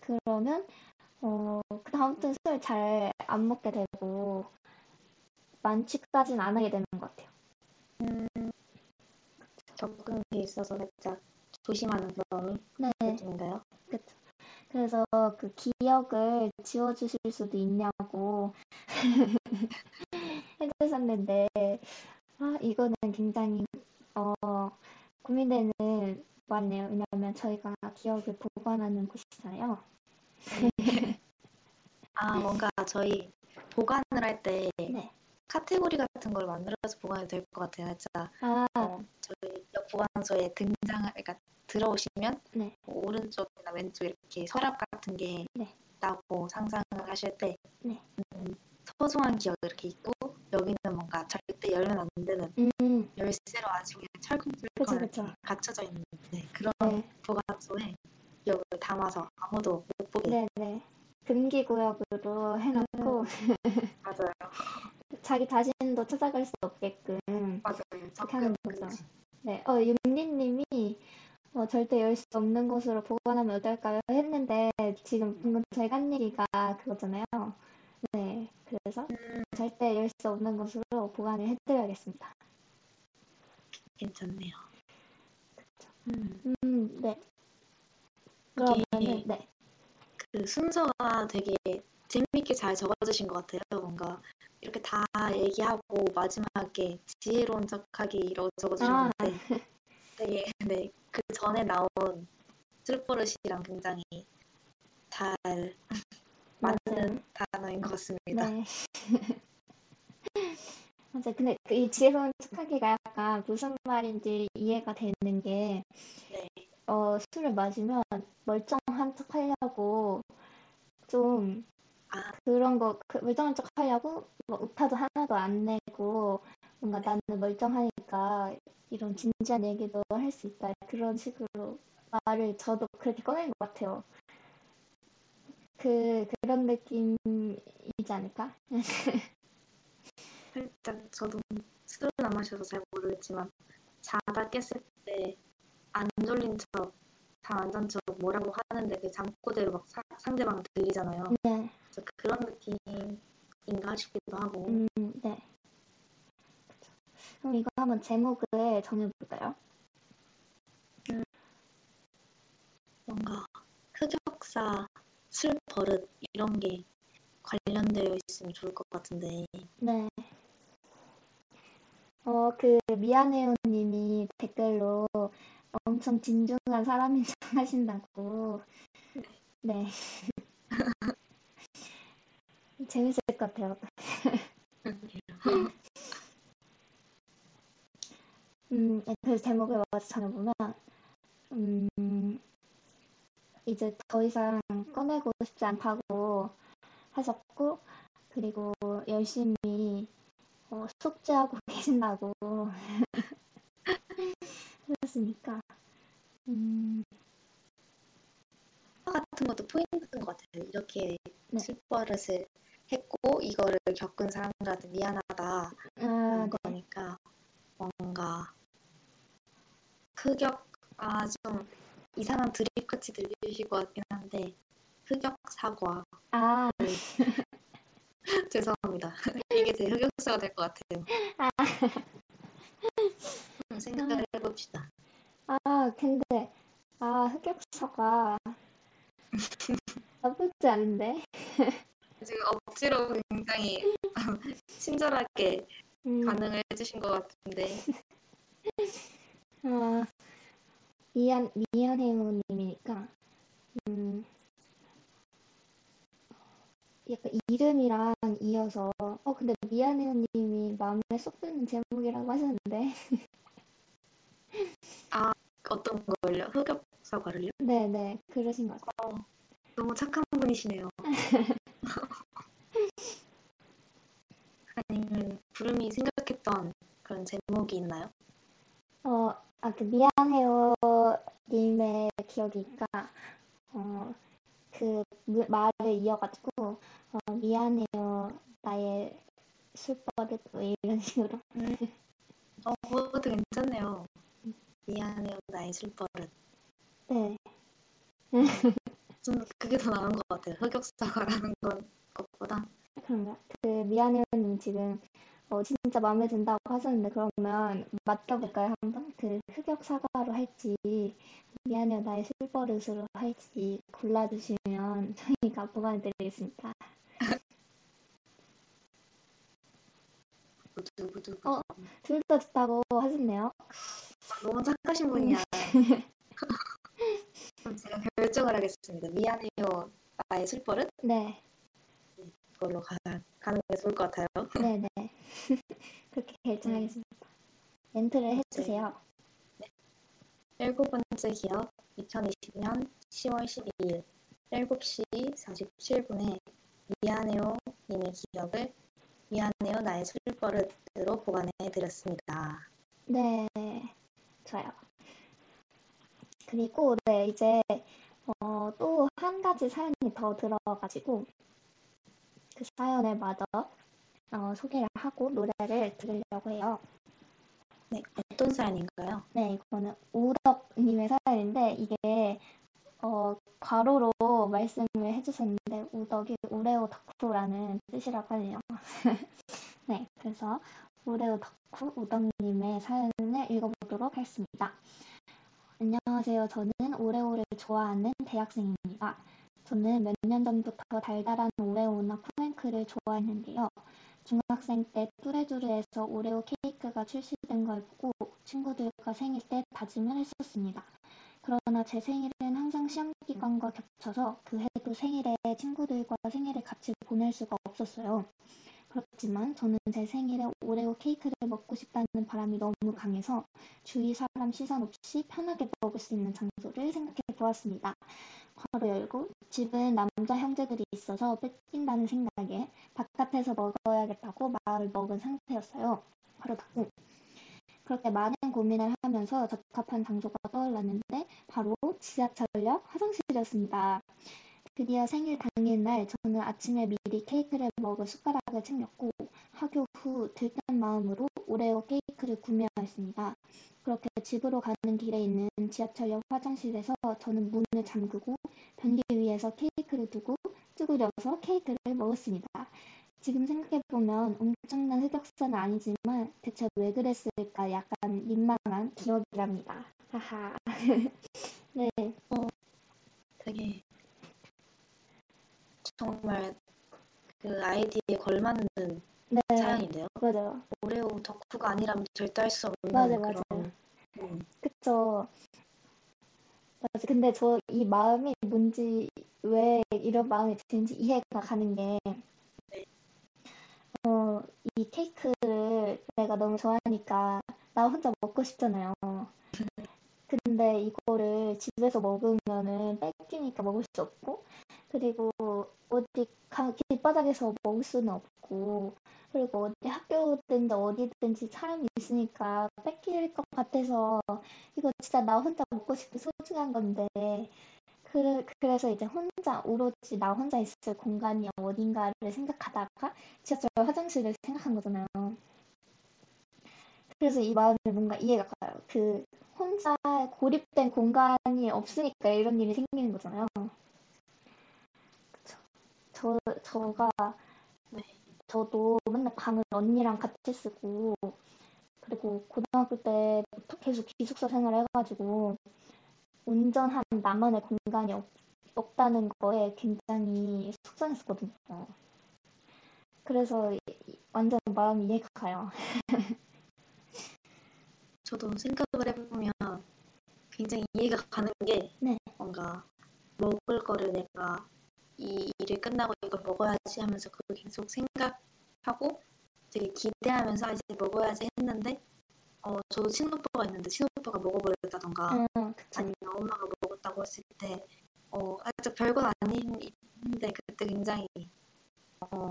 그러면 어 그 다음부터 술잘 안 먹게 되고 만취까지는 안 하게 되는 것 같아요. 접근에 있어서 살짝 조심하는 그런 네. 느낌인가요? 그쵸. 그래서 그 기억을 지워주실 수도 있냐고 해주셨는데, 아, 이거는 굉장히, 어, 고민되는 말이네요. 왜냐하면 저희가 기억을 보관하는 곳이잖아요. 아, 뭔가 저희 보관을 할 때 네. 카테고리 같은 걸 만들어서 보관이 될것 같아요. 살짝 아, 어, 저희 옆 보관소에 등장을, 그러니까 들어오시면 네. 뭐 오른쪽이나 왼쪽 이렇게 서랍 같은 게 네. 나고 상상을 하실 때 네. 음, 소중한 기억 이렇게 있고 여기는 뭔가 절대 열면 안 되는 음, 열쇠로 아주 그냥 그쵸, 철컹철컹 갇혀져 있는 네, 그런 네. 보관소에 기억을 담아서 아무도 못 보게 네네. 금기구역으로 해놓고, 맞아요 자기 자신도 찾아갈 수 없게끔. 맞아요 그렇게 하는 거죠. 네, 어, 윤리님이 어, 절대 열 수 없는 곳으로 보관하면 어떨까요? 했는데 지금 방금 저희가 한 얘기가 그거잖아요. 네, 그래서 절대 열수 없는 곳으로 보관을 해드려야겠습니다. 괜찮네요 음, 음, 네. 그러면은 네, 그 순서가 되게 재밌게 잘 적어주신 것 같아요 뭔가 이렇게 다 얘기하고 마지막에 지혜로운 척하기 이러고 아. 적어주셨는데 되게 네, 그 전에 나온 술버릇이랑 굉장히 잘 맞는. 단어인 것 같습니다. 네. 맞아요. 근데 그이 지혜로운 척하기가 약간 무슨 말인지 이해가 되는 게 네. 어, 술을 마시면 멀쩡한 척 하려고 좀 아. 그런 거, 그 멀쩡한 척 하려고 뭐 우타도 하나도 안 내고 뭔가 나는 멀쩡하니까 이런 진지한 얘기도 할 수 있다. 그런 식으로 말을 저도 그렇게 꺼낸 것 같아요. 그, 그런 느낌이지 않을까? 살짝 저도 술을 안 마셔서 잘 모르겠지만 자다 깼을 때 안 졸린 척, 잠안 잔 척 뭐라고 하는데 그 잠꼬대로 막 사- 상대방 들리잖아요. 네, 그래서 그런 느낌인가 싶기도 하고 음, 네. 그쵸. 그럼 이거 한번 제목을 정해볼까요? 뭔가 흑역사, 술 버릇 이런 게 관련되어 있으면 좋을 것 같은데. 네. 어, 그, 미안해요 님이 댓글로 엄청 진중한 사람인 척 하신다고. 네. 재밌을 것 같아요. 음, 그 제목을 먼저 전해보면, 음, 이제 더 이상 꺼내고 싶지 않다고 하셨고, 그리고 열심히 어, 숙제하고 계신다고 하셨으니까, 음, 같은 것도 포인트인 것 같아요. 이렇게 네. 술버릇을 했고 이거를 겪은 사람들한테 미안하다 아, 하는 네. 거니까 뭔가 흑역 아 좀 이상한 드립같이 들리실 것 같긴 한데 흑역 사과 아, 죄송합니다. 이게 제 흑역사가 될 것 같아요. 아. 음, 생각을 해봅시다. 아, 근데, 아, 흑역사가 나쁘지 않은데? 지금 억지로 굉장히 친절하게 음, 반응을 해주신 것 같은데 아, 미안, 미안해요 님이니까, 음, 약간 이름이랑 이어서, 어, 근데 미안해요 님이 마음에 쏙 드는 제목이라고 하셨는데, 어떤 걸요? 흑역 사과를요? 네네, 그러신 것 같아요. 어, 너무 착한 분이시네요. 아니면 부름이 생각했던 그런 제목이 있나요? 어, 아, 그 미안해요 님의 기억이니까, 어, 그 무- 말을 이어가지고, 어, 미안해요 나의 술버릇 뭐 이런 식으로. 어, 그것도 괜찮네요. 미안해요, 나의 술버릇. 네, 좀 그게 더 나은 것 같아요. 흑역사과라는 건 것보다. 그런가. 그 미안해요 님 지금 어, 진짜 마음에 든다고 하셨는데 그러면 맞춰볼까요 한번? 그 흑역 사과로 할지 미안해요 나의 술버릇으로 할지 골라주시면 저희가 보관해드리겠습니다. 어. 둘 다 좋다고 하셨네요. 너무 착하신 분이야. 그럼 제가 결정을 하겠습니다. 미안해요, 나의 술버릇? 네, 그 걸로 가, 가는 게 좋을 것 같아요. 네, 네. 그렇게 결정하겠습니다. 멘트를 해주세요. 일곱 번째 기억 2020년 10월 12일 7시 47분에 미안해요 님의 기억을 미안해요 나의 술버릇으로 보관해 드렸습니다. 네, 좋아요. 그리고 네 이제 어, 또 한 가지 사연이 더 들어가지고 그 사연을 마저 어, 소개를 하고 노래를 들으려고 해요. 네, 어떤 사연인가요? 네, 이거는 우덕님의 사연인데 이게 어, 괄호로 말씀을 해주셨는데 우덕이 우레오 덕후라는 뜻이라고 하네요. 네, 그래서 우레오 덕후 우덕님의 사연을 읽어보도록 하겠습니다. 안녕하세요. 저는 오레오를 좋아하는 대학생입니다. 저는 몇 년 전부터 달달한 오레오나 쿠앤크를 좋아했는데요. 중학생 때 뚜레뚜레에서 오레오 케이크가 출시된 걸 보고 친구들과 생일 때 다짐을 했었습니다. 그러나 제 생일은 항상 시험 기간과 겹쳐서 그 해도 생일에 친구들과 생일을 같이 보낼 수가 없었어요. 그렇지만 저는 제 생일에 오레오 케이크를 먹고 싶다는 바람이 너무 강해서 주위 사람 시선 없이 편하게 먹을 수 있는 장소를 생각해 보았습니다. 괄호 열고 집은 남자 형제들이 있어서 뺏긴다는 생각에 바깥에서 먹어야겠다고 마음을 먹은 상태였어요. 괄호 닫고 그렇게 많은 고민을 하면서 적합한 장소가 떠올랐는데 바로 지하철역 화장실이었습니다. 드디어 생일 당일 날 저는 아침에 미리 케이크를 먹을 숟가락을 챙겼고 하교 후 들뜬 마음으로 오레오 케이크를 구매하였습니다. 그렇게 집으로 가는 길에 있는 지하철역 화장실에서 저는 문을 잠그고 변기 위에서 케이크를 두고 쭈그려서 케이크를 먹었습니다. 지금 생각해보면 엄청난 흑역사는 아니지만 대체 왜 그랬을까 약간 민망한 기억이랍니다. 하하. 네, 되게 정말 그 아이디에 걸맞는 네, 사연인데요. 맞아요. 오레오 덕후가 아니라면 절대 할 수 없는 맞아요, 그런 맞아요. 음, 그쵸. 맞아. 근데 저 이 마음이 뭔지, 왜 이런 마음이 드는지 이해가 가는 게, 네. 어, 이 케이크를 내가 너무 좋아하니까 나 혼자 먹고 싶잖아요. 근데 이거를 집에서 먹으면은 뺏기니까 먹을 수 없고, 그리고 어디 가, 길바닥에서 먹을 수는 없고, 그리고 어디 학교든지 어디든지 사람이 있으니까 뺏길 것 같아서 이거 진짜 나 혼자 먹고 싶은 소중한 건데 그래, 그래서 이제 혼자 오로지 나 혼자 있을 공간이 어딘가를 생각하다가 지하철 화장실을 생각한 거잖아요. 그래서 이 마음이 뭔가 이해가 가요. 그 혼자 고립된 공간이 없으니까 이런 일이 생기는 거잖아요. 저, 저가 네. 저도 맨날 방을 언니랑 같이 쓰고 그리고 고등학교 때부터 계속 기숙사 생활을 해가지고 온전한 나만의 공간이 없, 없다는 거에 굉장히 속상했었거든요. 그래서 완전 마음이 이해가 가요. 저도 생각을 해보면 굉장히 이해가 가는 게 네. 뭔가 먹을 거를 내가 이 일을 끝나고 이걸 먹어야지 하면서 그걸 계속 생각하고 되게 기대하면서 이제 먹어야지 했는데 어 저도 친오빠가 있는데 친오빠가 먹어버렸다던가 응, 그쵸. 아니면 엄마가 먹었다고 했을 때 어, 아직 별건 아닌데 그때 굉장히 어,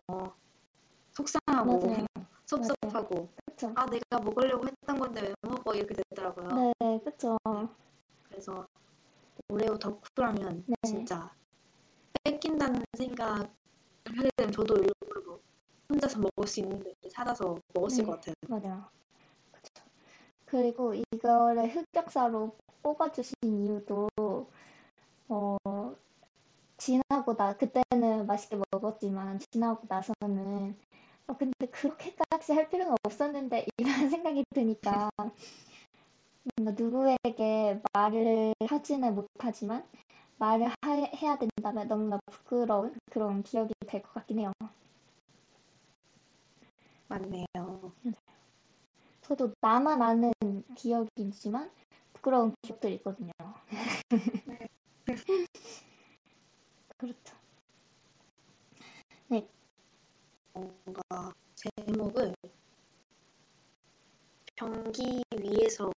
속상하고 맞아요. 섭섭하고 그쵸. 아 내가 먹으려고 했던 건데 왜 먹어 이렇게 되더라고요. 네, 그쵸. 그래서 오레오 덕후라면 네. 진짜 뺏긴다는 생각을 하게 되면 저도 일부러 뭐 혼자서 먹을 수 있는 데 찾아서 먹었을 네. 것 같아요. 맞아요. 그쵸. 그리고 이거를 흑역사로 뽑아주신 이유도, 어, 지나고 나, 그때는 맛있게 먹었지만, 지나고 나서는, 어, 근데 그렇게까지 할 필요는 없었는데, 이런 생각이 드니까, 뭔가 누구에게 말을 하지는 못하지만, 말을 하- 해야 된다면 너무나 부끄러운 그런 기억이 될 것 같긴 해요. 맞네요. 저도 나만 아는 기억이지만 부끄러운 기억들이 있거든요. 그렇죠. 뭔가 제목을 변기 위에서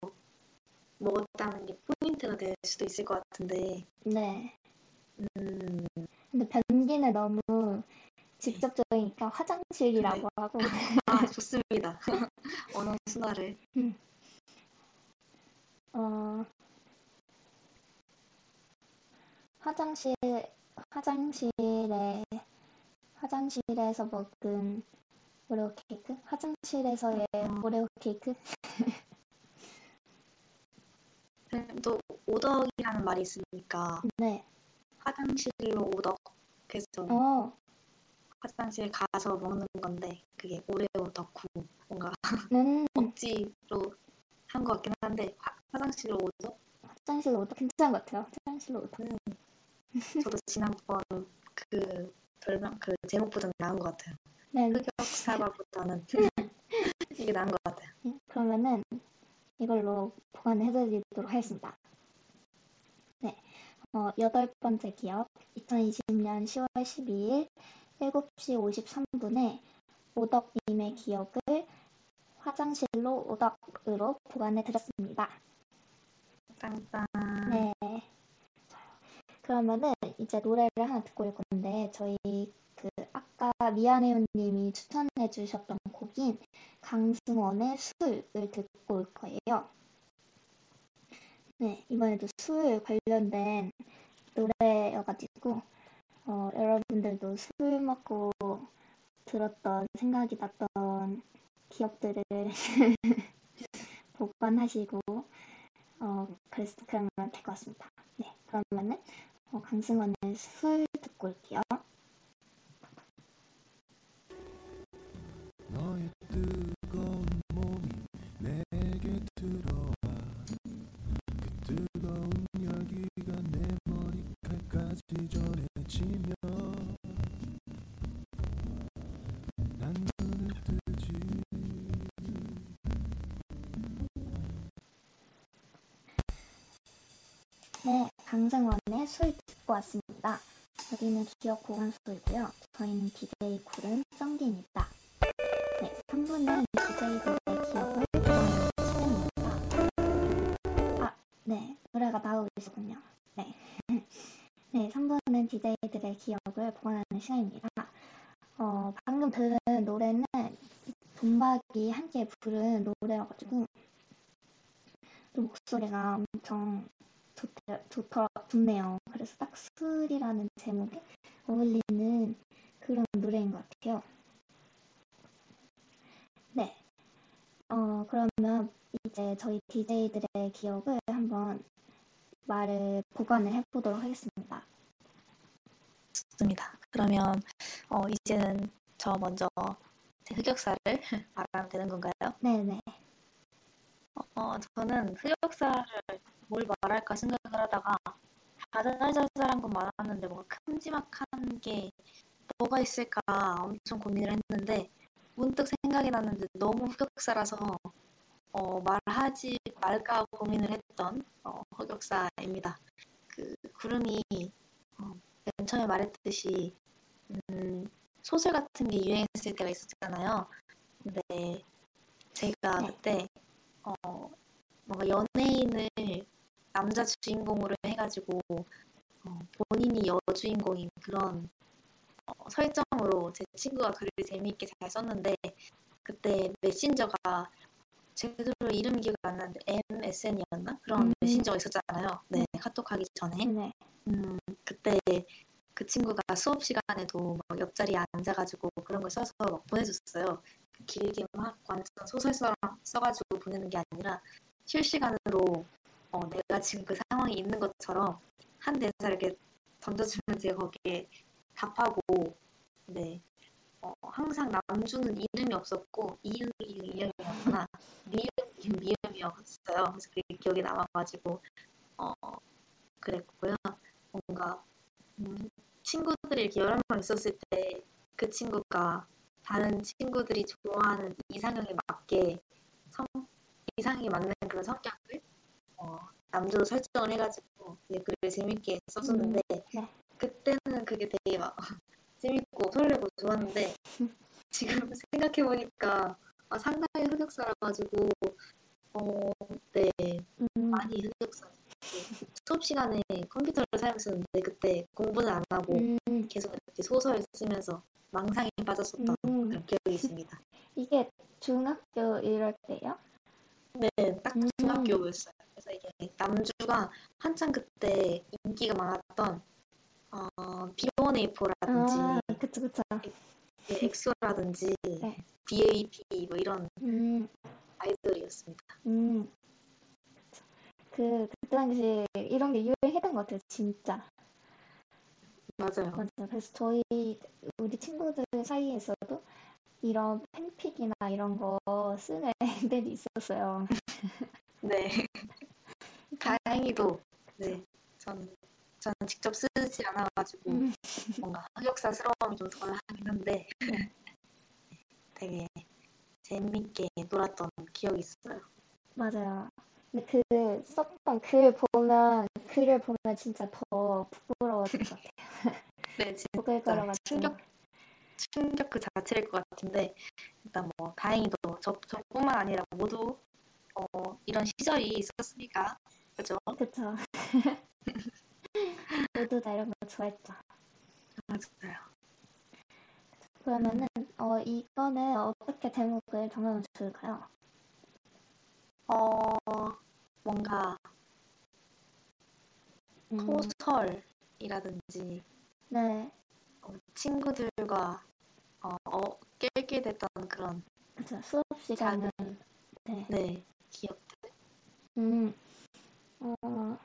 먹었다는 게 포인트가 될 수도 있을 것 같은데 네. 음, 근데 변기는 너무 직접적이니까 화장실이라고 하고 아 좋습니다. 언어 순화를 어 화장실 화장실에 화장실에서 먹은 오레오 케이크? 화장실에서의 오레오 케이크? 또 오덕이라는 말이 있으니까 네. 화장실로 오덕 그래서 어, 화장실 가서 먹는 건데 그게 오레오 덕후 뭔가 는 억지로 한 것 같긴 한데 화, 화장실로 오덕 화장실로 오도 괜찮은 것 같아요. 화장실로 오도. 저도 지난번 그 별명 그 제목보다는 나은 것 같아요. 네, 흑역사보다는 이게 나은 것 같아요. 네, 그러면은 이걸로 보관해드리도록 하겠습니다. 네, 어, 여덟 번째 기업 2020년 10월 12일 7시 53분에 오덕님의 기억을 화장실로 오덕으로 보관해 드렸습니다. 땅땅. 네. 그러면은 이제 노래를 하나 듣고 올 건데 저희 그 아까 미안해요님이 추천해 주셨던 곡인 강승원의 술을 듣고 올 거예요. 네, 이번에도 술 관련된 노래여가지고 어, 여러분들도 술 먹고 들었던 생각이 났던 기억들을 보관하시고 어, 그래서 그러면 될 것 같습니다. 네, 그러면은 어, 강승원의 술 듣고 올게요. 너의 뜨거운 몸이 내게 들어와 그 뜨거운 열기가 내 머리칼까지 전해지며 난 눈을 뜨지 네, 강정원의 술 듣고 왔습니다. 여기는 기억 고강소이고요. 저희는 DJ 쿨은 썬딘입니다. 네, 3부는 DJ들의 기억을 보관하는 시간입니다. 아, 네, 노래가 나오고 있었군요. 네. 네, 3부는 DJ들의 기억을 보관하는 시간입니다. 어, 방금 들은 노래는 돈박이 함께 부른 노래여가지고 또 목소리가 엄청 좋더, 좋네요. 그래서 딱 술이라는 제목에 어울리는 그런 노래인 것 같아요. 네. 어, 그러면 이제 저희 DJ들의 기억을 한번 말을 보관을 해보도록 하겠습니다. 좋습니다. 그러면 어, 이제는 저 먼저 제 흑역사를 말하면 되는 건가요? 네네. 어, 저는 흑역사를 뭘 말할까 생각을 하다가 자잘자잘한 건 많았는데 뭔가 큼지막한 게 뭐가 있을까 엄청 고민을 했는데 문득 생각이 났는데 너무 흑역사라서 어, 말하지 말까 고민을 했던 어, 흑역사입니다. 그 구름이 어, 맨 처음에 말했듯이 음, 소설 같은 게 유행했을 때가 있었잖아요. 근데 제가 네. 그때 어, 뭔가 연예인을 남자 주인공으로 해가지고 어, 본인이 여주인공인 그런 어, 설정으로 제 친구가 글을 재미있게 잘 썼는데 그때 메신저가 제대로 이름 기억 안 나는데 MSN이었나 그런 음. 메신저가 있었잖아요. 네, 카톡하기 전에. 네. 음, 그때 그 친구가 수업 시간에도 막 옆자리에 앉아가지고 그런 걸 써서 막 보내줬어요. 길게 막 완전 소설처럼 써가지고 보내는 게 아니라 실시간으로 어, 내가 지금 그 상황이 있는 것처럼 한 대사 이렇게 던져주면 제가 거기에 답하고 네 어, 항상 남주는 이름이 없었고 이응이 이응이었구나 미음 이응 미음이었어요. 그래서 그게 기억에 남아가지고 어, 그랬고요. 뭔가 음, 친구들이 이렇게 여러 명 있었을 때 그 친구가 다른 친구들이 좋아하는 이상형에 맞게 성, 이상형에 맞는 그런 성격을 어, 남자로 설정을 해가지고 글을 재밌게 써줬는데 네. 그때는 그게 되게 막 재밌고 설레고 좋았는데 지금 생각해 보니까 아, 상당히 흑역사라 가지고 어, 네 음, 많이 흑역사 수업 시간에 컴퓨터를 사용했었는데 그때 공부는 안 하고 음, 계속 이렇게 소설 쓰면서 망상에 빠졌었던 음. 그런 기억이 있습니다. 이게 중학교 이럴 때요? 네, 딱 음. 중학교였어요. 그래서 이게 남주가 한창 그때 인기가 많았던 어, B1A4라든지 아, 그쵸, 그쵸. 엑소라든지 네. BAP 뭐 이런 음, 아이돌이었습니다. 음. 그, 그때 당시 이런 게 유행했던 것 같아요, 진짜. 맞아요. 맞아요. 그래서 저희, 우리 친구들 사이에서도 이런 팬픽이나 이런 거 쓰는 애들이 있었어요. 네. 다행히도 네, 전 저는 직접 쓰지 않아가지고 음, 뭔가 흑역사스러움이 좀 덜하긴 한데 되게 재밌게 놀았던 기억이 있어요. 맞아요. 근데 그 썼던 글 보면, 글을 보면 진짜 더 부끄러워질 것 같아요. 네, 진짜. 충격 충격 그 자체일 것 같은데 일단 뭐 다행히도 저 저뿐만 아니라 모두 어, 이런 시절이 있었으니까 그죠? 그쵸. 모두 다 이런 거 좋아했죠. 맞아요. 그러면은, 어, 이거는 어떻게 제목을 정하면 좋을까요? 어 뭔가 음, 소설이라든지 네, 어, 친구들과 어, 어, 낄게 됐던 그런 그쵸. 수업 시간은, 작은 네. 네 기억들 음, 어,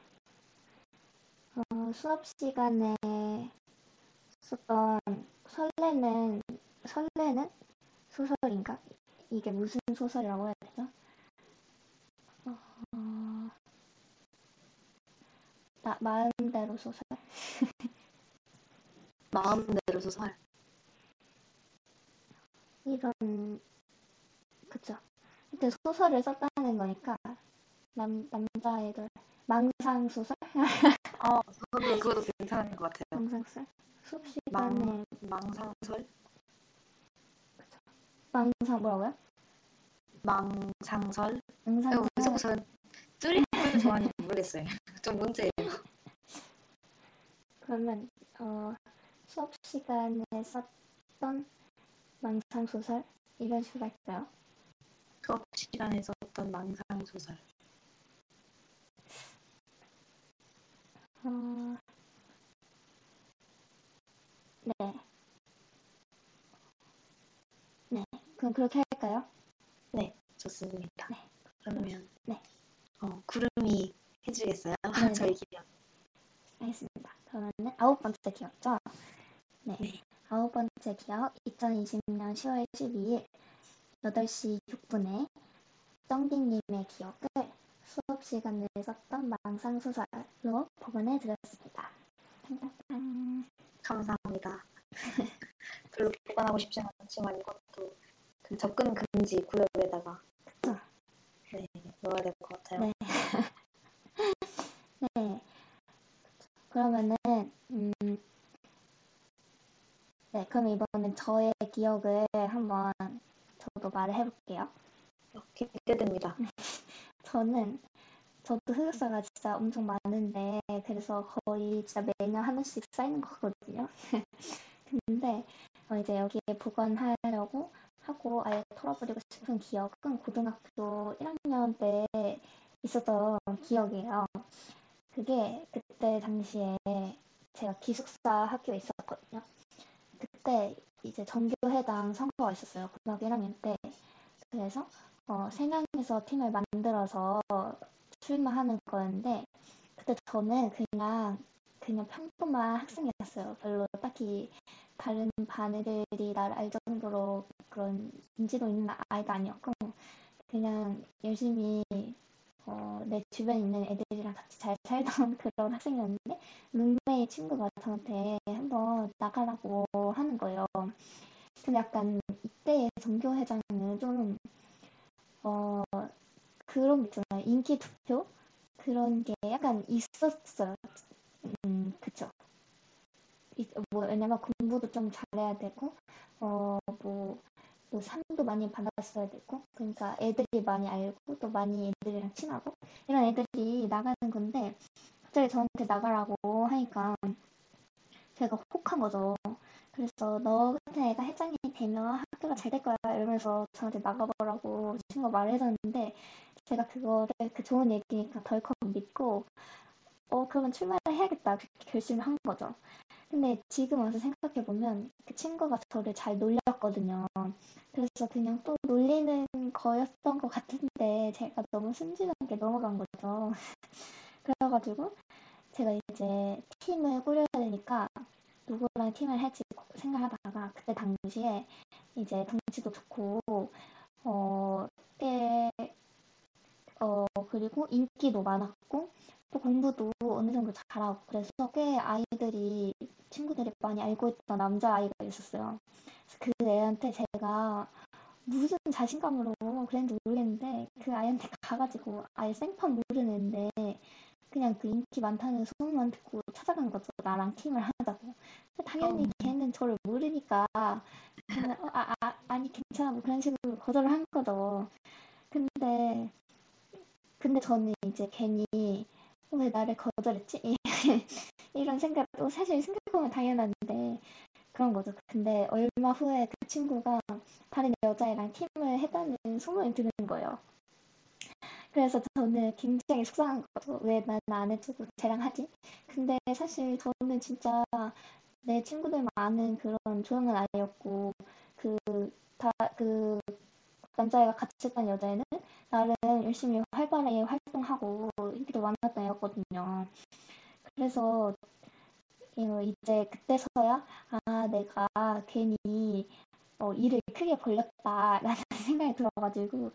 어, 수업 시간에 썼던 설레는, 설레는 소설인가? 이게 무슨 소설이라고 해야 되죠? 어, 나, 마음대로 소설? 마음대로 소설 이런, 그쵸. 근데 소설을 썼다는 거니까 남 남자 아이돌 망상 소설? 어, 저도 그것도 괜찮은 것 같아요. 망상 소설? 수업 시간에 망상설? 망상 뭐라고요? 망상설? 망상 이거 왜 자꾸 소설 저는 뚜리를 좋아하는지 모르겠어요. 좀 문제예요. 그러면 어 수업 시간에 썼던 망상 소설 이런 식으로 할까요? 수업 시간에 썼던 망상소설. 어, 네. 네, 그럼 그렇게 할까요? 네, 좋습니다. 네. 그러면 네. 어, 구름이 해주겠어요? 네, 저희 기억. 알겠습니다. 그러면은 아홉 번째 기억죠? 네. 네. 아홉 번째 기억 2020년 10월 12일 8시 6분에 정빈님의 기억을 수업 시간에 썼던 망상 소설로 복원해 드렸습니다. 탕탕탕. 감사합니다. 별로 보관하고 싶지 않지만 이것도 그 접근 금지 구역에다가. 네, 넣어야 될 것 같아요. 네. 네. 그러면은 음, 네, 그럼 이번엔 저의 기억을 한번 저도 말을 해볼게요. 어, 기대됩니다. 저는 저도 흑역사가 진짜 엄청 많은데 그래서 거의 진짜 매년 하나씩 쌓이는 거거든요. 근데 어, 이제 여기에 보관하려고 하고 아예 털어버리고 싶은 기억은 고등학교 1학년 때 있었던 기억이에요. 그게 그때 당시에 제가 기숙사 학교에 있었거든요. 그때 이제 전교회당 선거가 있었어요. 고등학교 1학년 때. 그래서 어, 세 명이서 팀을 만들어서 출마하는 거였는데 그때 저는 그냥 그냥 평범한 학생이었어요. 별로 딱히 다른 반 애들이 나를 알 정도로 그런 인지도 있는 아이가 아니었고 그냥 열심히 어, 내 주변에 있는 애들이랑 같이 잘 살던 그런 학생이었는데 룸메이 친구가 저한테 한번 나가라고 하는 거예요. 근데 약간 이때의 전교회장은 좀 어, 그런 게 있잖아요. 인기 투표? 그런 게 약간 있었어요. 음, 그쵸. 이- 뭐, 왜냐면 공부도 좀 잘해야 되고, 어, 뭐, 뭐, 상도 많이 받았어야 되고, 그러니까 애들이 많이 알고, 또 많이 애들이랑 친하고, 이런 애들이 나가는 건데, 갑자기 저한테 나가라고 하니까, 제가 혹한 거죠. 그래서 너 같은 애가 회장이 되면 학교가 잘 될 거야 이러면서 저한테 나가보라고 친구가 말을 해줬는데 제가 그거를 그 좋은 얘기니까 덜컥 믿고 어 그러면 출마를 해야겠다 그렇게 결심을 한 거죠. 근데 지금 와서 생각해 보면 그 친구가 저를 잘 놀렸거든요. 그래서 그냥 또 놀리는 거였던 것 같은데 제가 너무 순진하게 넘어간 거죠. 그래가지고 제가 이제 팀을 꾸려야 되니까 누구랑 팀을 할지 생각하다가 그때 당시에 이제 덩치도 좋고 어꽤 어, 그리고 인기도 많았고 또 공부도 어느 정도 잘하고 그래서 꽤 아이들이 친구들이 많이 알고 있던 남자 아이가 있었어요. 그 애한테 제가 무슨 자신감으로 그랬는지 모르겠는데 그 아이한테 가가지고 아예 생판 모르는 애인데 그냥 그 인기 많다는 소문만 듣고 찾아간 거죠. 나랑 팀을 하자고. 당연히 어. 걔는 저를 모르니까 그냥 어, 아, 아, 아니 괜찮아 뭐 그런 식으로 거절을 한 거죠. 근데 근데 저는 이제 괜히 어, 왜 나를 거절했지? 이런 생각도 사실 생각하면 당연한데 그런 거죠. 근데 얼마 후에 그 친구가 다른 여자애랑 팀을 했다는 소문이 드는 거예요. 그래서 저는 굉장히 속상한 거죠. 왜난안 해주고 쟤랑 하지? 근데 사실 저는 진짜 내 친구들만 아는 그런 조용한 아이였고 그 다 그 남자애가 같이 했던 여자애는 나름 열심히 활발하게 활동하고 인기도 많았던 애였거든요. 그래서 이제 그때서야 아 내가 괜히 어, 일을 크게 벌렸다라는 생각이 들어가지고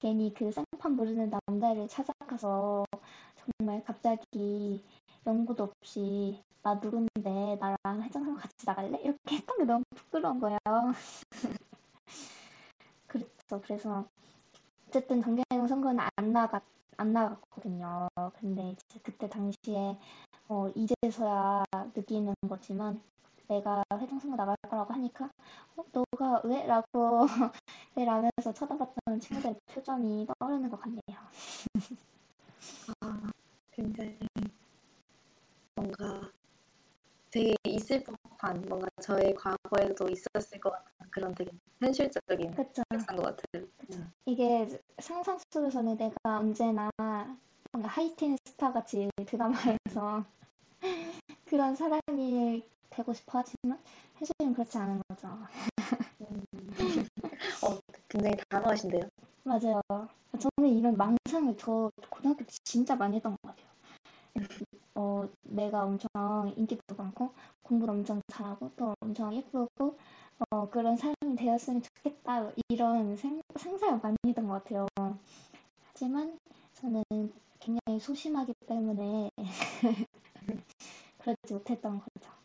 괜히 그 생판 모르는 남자를 찾아가서 정말 갑자기 연구도 없이 나 누군데 나랑 회장하고 같이 나갈래? 이렇게 했던 게 너무 부끄러운 거예요. 그렇죠. 그래서 어쨌든 정계동 선거는 안 나갔 안 나갔거든요. 근데 그때 당시에 어, 이제서야 느끼는 거지만 내가 회장 선거 나갈 거라고 하니까 어, 너가 왜? 라고 라면서 쳐다봤던 친구들의 표정이 떠오르는 것 같네요. 아, 굉장히 뭔가 되게 있을 법한 뭔가 저의 과거에도 있었을 것 같은 그런 되게 현실적인 그쵸? 것 같은. 음. 이게 상상 속에서는 내가 언제나 뭔가 하이틴 스타 같이 드라마에서 그런 사람이 되고 싶어 하지만 현실은 그렇지 않은 거죠. 어, 굉장히 단호하신데요. 맞아요. 저는 이런 망상을 저 고등학교 때 진짜 많이 했던 것 같아요. 어, 내가 엄청 인기도 많고 공부를 엄청 잘하고 또 엄청 예쁘고 어, 그런 사람이 되었으면 좋겠다 이런 생, 상상을 많이 했던 것 같아요. 하지만 저는 굉장히 소심하기 때문에 그러지 못했던 거죠.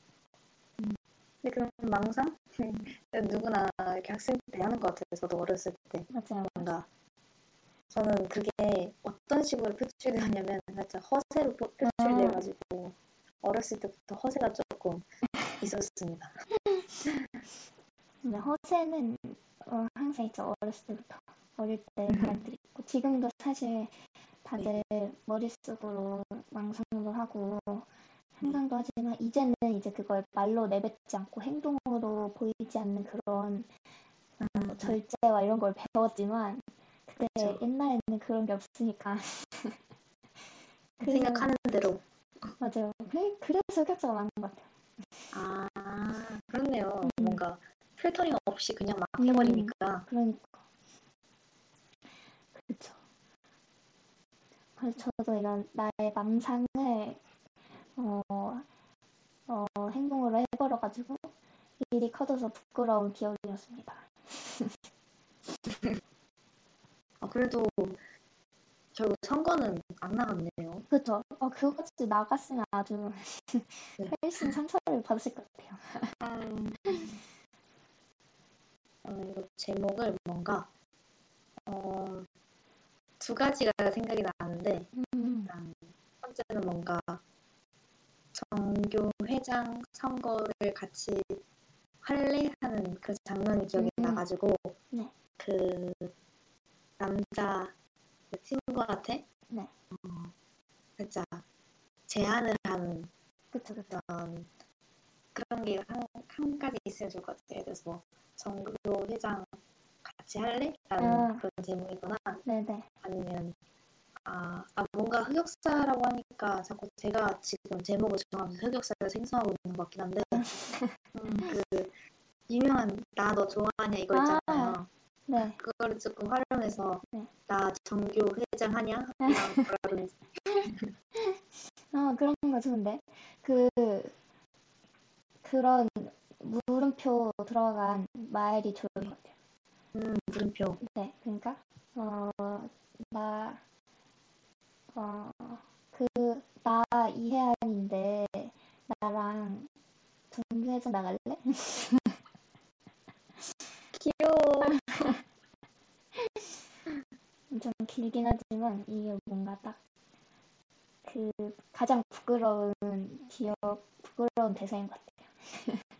근데 그런 망상? 누구나 이렇게 학생 때 하는 것 같아요. 저도 어렸을 때. 맞아요. 뭔가 저는 그게 어떤 식으로 표출되었냐면 살짝 허세로 표- 표출돼가지고 어렸을 때부터 허세가 조금 있었습니다. 허세는 어, 항상 있죠. 어렸을 때부터. 어릴 때 사람들이 있고 지금도 사실 다들 머릿속으로 망상도 하고 상상도 하지만 이제는 이제 그걸 말로 내뱉지 않고 행동으로 보이지 않는 그런 어, 절제와 이런 걸 배웠지만 그때 그쵸. 옛날에는 그런 게 없으니까 생각하는 대로. 맞아요. 그래, 그래서 격차가 많은 것 같아요. 아 그렇네요. 음. 뭔가 필터링 없이 그냥 막 음. 해버리니까. 그러니까. 그렇죠. 그래서 저도 이런 나의 망상을 어, 어, 행동으로 해버려가지고 일이 커져서 부끄러운 기억이었습니다. 아, 그래도 결국 선거는 안 나갔네요. 그렇죠. 어, 그거같이 나갔으면 아주 네. 훨씬 상처를 받았을 것 같아요. 어, 이거 제목을 뭔가 어, 두 가지가 생각이 나는데 음, 일단 첫 번째는 뭔가 정교 회장 선거를 같이 할래 하는 그 장면이 기억이 음. 나가지고 네. 그 남자 그 친구한테 네. 어, 살짝 제안을 하는 그쵸, 그쵸. 어떤 그런 게한 한 가지 있으면 좋을 것 같아요. 그래서 뭐 정교 회장 같이 할래? 라는 아. 그런 제목이거나 네네. 아니면 아, 아 뭔가 흑역사라고 하니까 자꾸 제가 지금 제목을 정하면서 흑역사를 생성하고 있는 것 같긴 한데 음, 그 유명한 나 너 좋아하냐 이거 아. 있잖아요. 네. 그거를 조금 활용해서 네. 나 정교 회장 하냐? 아, 그런 거 좋은데. 그, 그런 물음표 들어간 말이 좋을 것 같아요. 음, 물음표 네, 그러니까, 어, 나, 어, 그, 나 이혜안인데, 나랑 정규회장 나갈래? 귀여워. 좀 길긴 하지만, 이게 뭔가 딱, 그, 가장 부끄러운 기억, 부끄러운 대사인 것 같아요.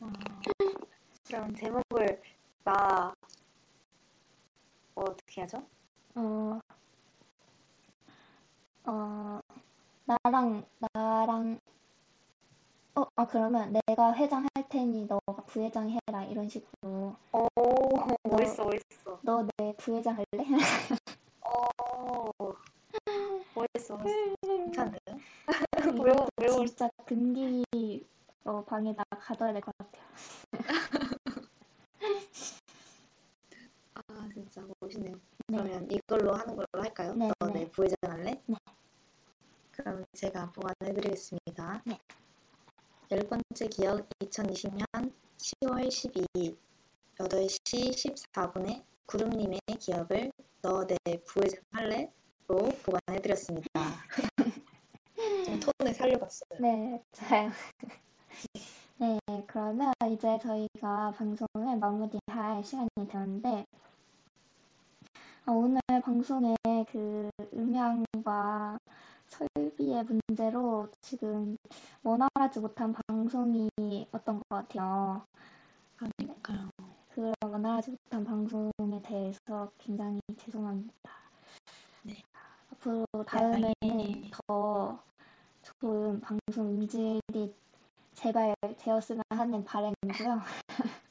어, 그럼 제목을 나 뭐 어떻게 하죠? 어, 어, 나랑, 나랑, 어, 아, 그러면 내가 회장 할 테니 너가 부회장 해라. 이런 식으로. 오 멋있어 멋있어. 너 내 부회장 할래? 어 멋있어 멋있어. 이거 외워 외워. 진짜 금기 어, 방에다 가둬야 될 것 같아요. 아 진짜 멋있네요. 네. 그러면 이걸로 하는 걸로 할까요? 네, 너 네. 내 부회장 할래? 네. 그럼 제가 보완해드리겠습니다. 네. 열 번째 기억 2020년 10월 12일 8시 14분에 구름님의 기억을 너 내 부회장 할래?로 보완해드렸습니다. 좀 톤을 살려봤어요. 네, 좋아요. 네, 그러면 이제 저희가 방송을 마무리할 시간이 되었는데, 아, 오늘 방송에 그 음향과 설비의 문제로 지금 원활하지 못한 방송이 어떤 것 같아요. 그러니까요. 그런 원활하지 못한 방송에 대해서 굉장히 죄송합니다. 네. 앞으로 다음에는 네. 더 좋은 방송 음질이 제발 되었으면 하는 바람이고요.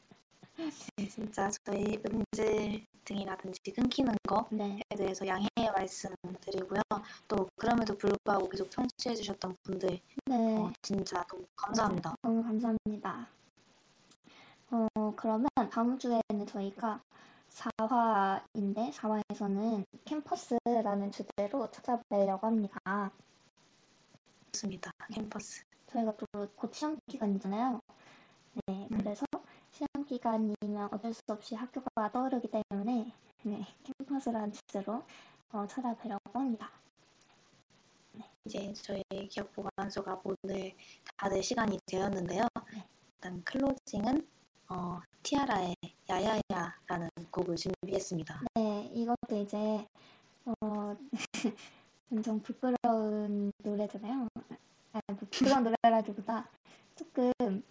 네, 진짜 저희 음질 등이라든지 끊기는 거에 네, 대해서 양해의 말씀 드리고요. 또 그럼에도 불구하고 계속 청취해 주셨던 분들 네. 어, 진짜 너무 감사합니다. 너무 감사합니다. 어, 그러면 다음 주에는 저희가 4화인데 4화에서는 캠퍼스라는 주제로 찾아뵈려고 합니다. 좋습니다. 캠퍼스. 저희가 또 곧 시험 기간이잖아요. 네, 음. 그래서 시험 기간이면 어쩔 수 없이 학교가 떠오르기 때문에 네, 캠퍼스라는 주제로 어, 찾아뵈려고 합니다. 이제 저희 기업 보관소가 오늘 다들 시간이 되었는데요. 네. 일단 클로징은 어, 티아라의 야야야라는 곡을 준비했습니다. 네, 이것도 이제 어, 엄청 부끄러운 노래잖아요. 아, 뭐 부끄러운 노래라기보다 조금 음,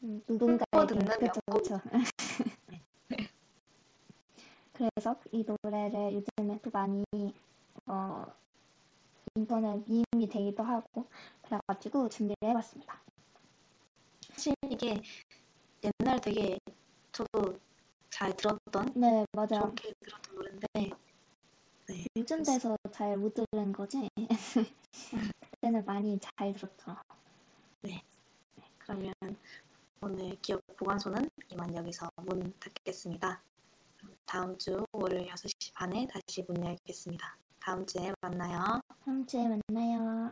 누군가에게 흠뻑 듣는 명곡? 그렇죠. 그래서 이 노래를 요즘에 또 많이 어, 인터넷 밈이 되기도 하고 그래가지고 준비를 해봤습니다. 사실 이게 옛날 되게 저도 잘 들었던 네, 맞아요. 좋게 들었던 노래인데 네, 요즘 돼서 잘 못 들은 거지. 그때는 많이 잘 들었죠. 그러면 오늘 기업 보관소는 이만 여기서 문 닫겠습니다. 다음 주 월요일 6시 반에 다시 문 열겠습니다. 다음 주에 만나요. 다음 주에 만나요.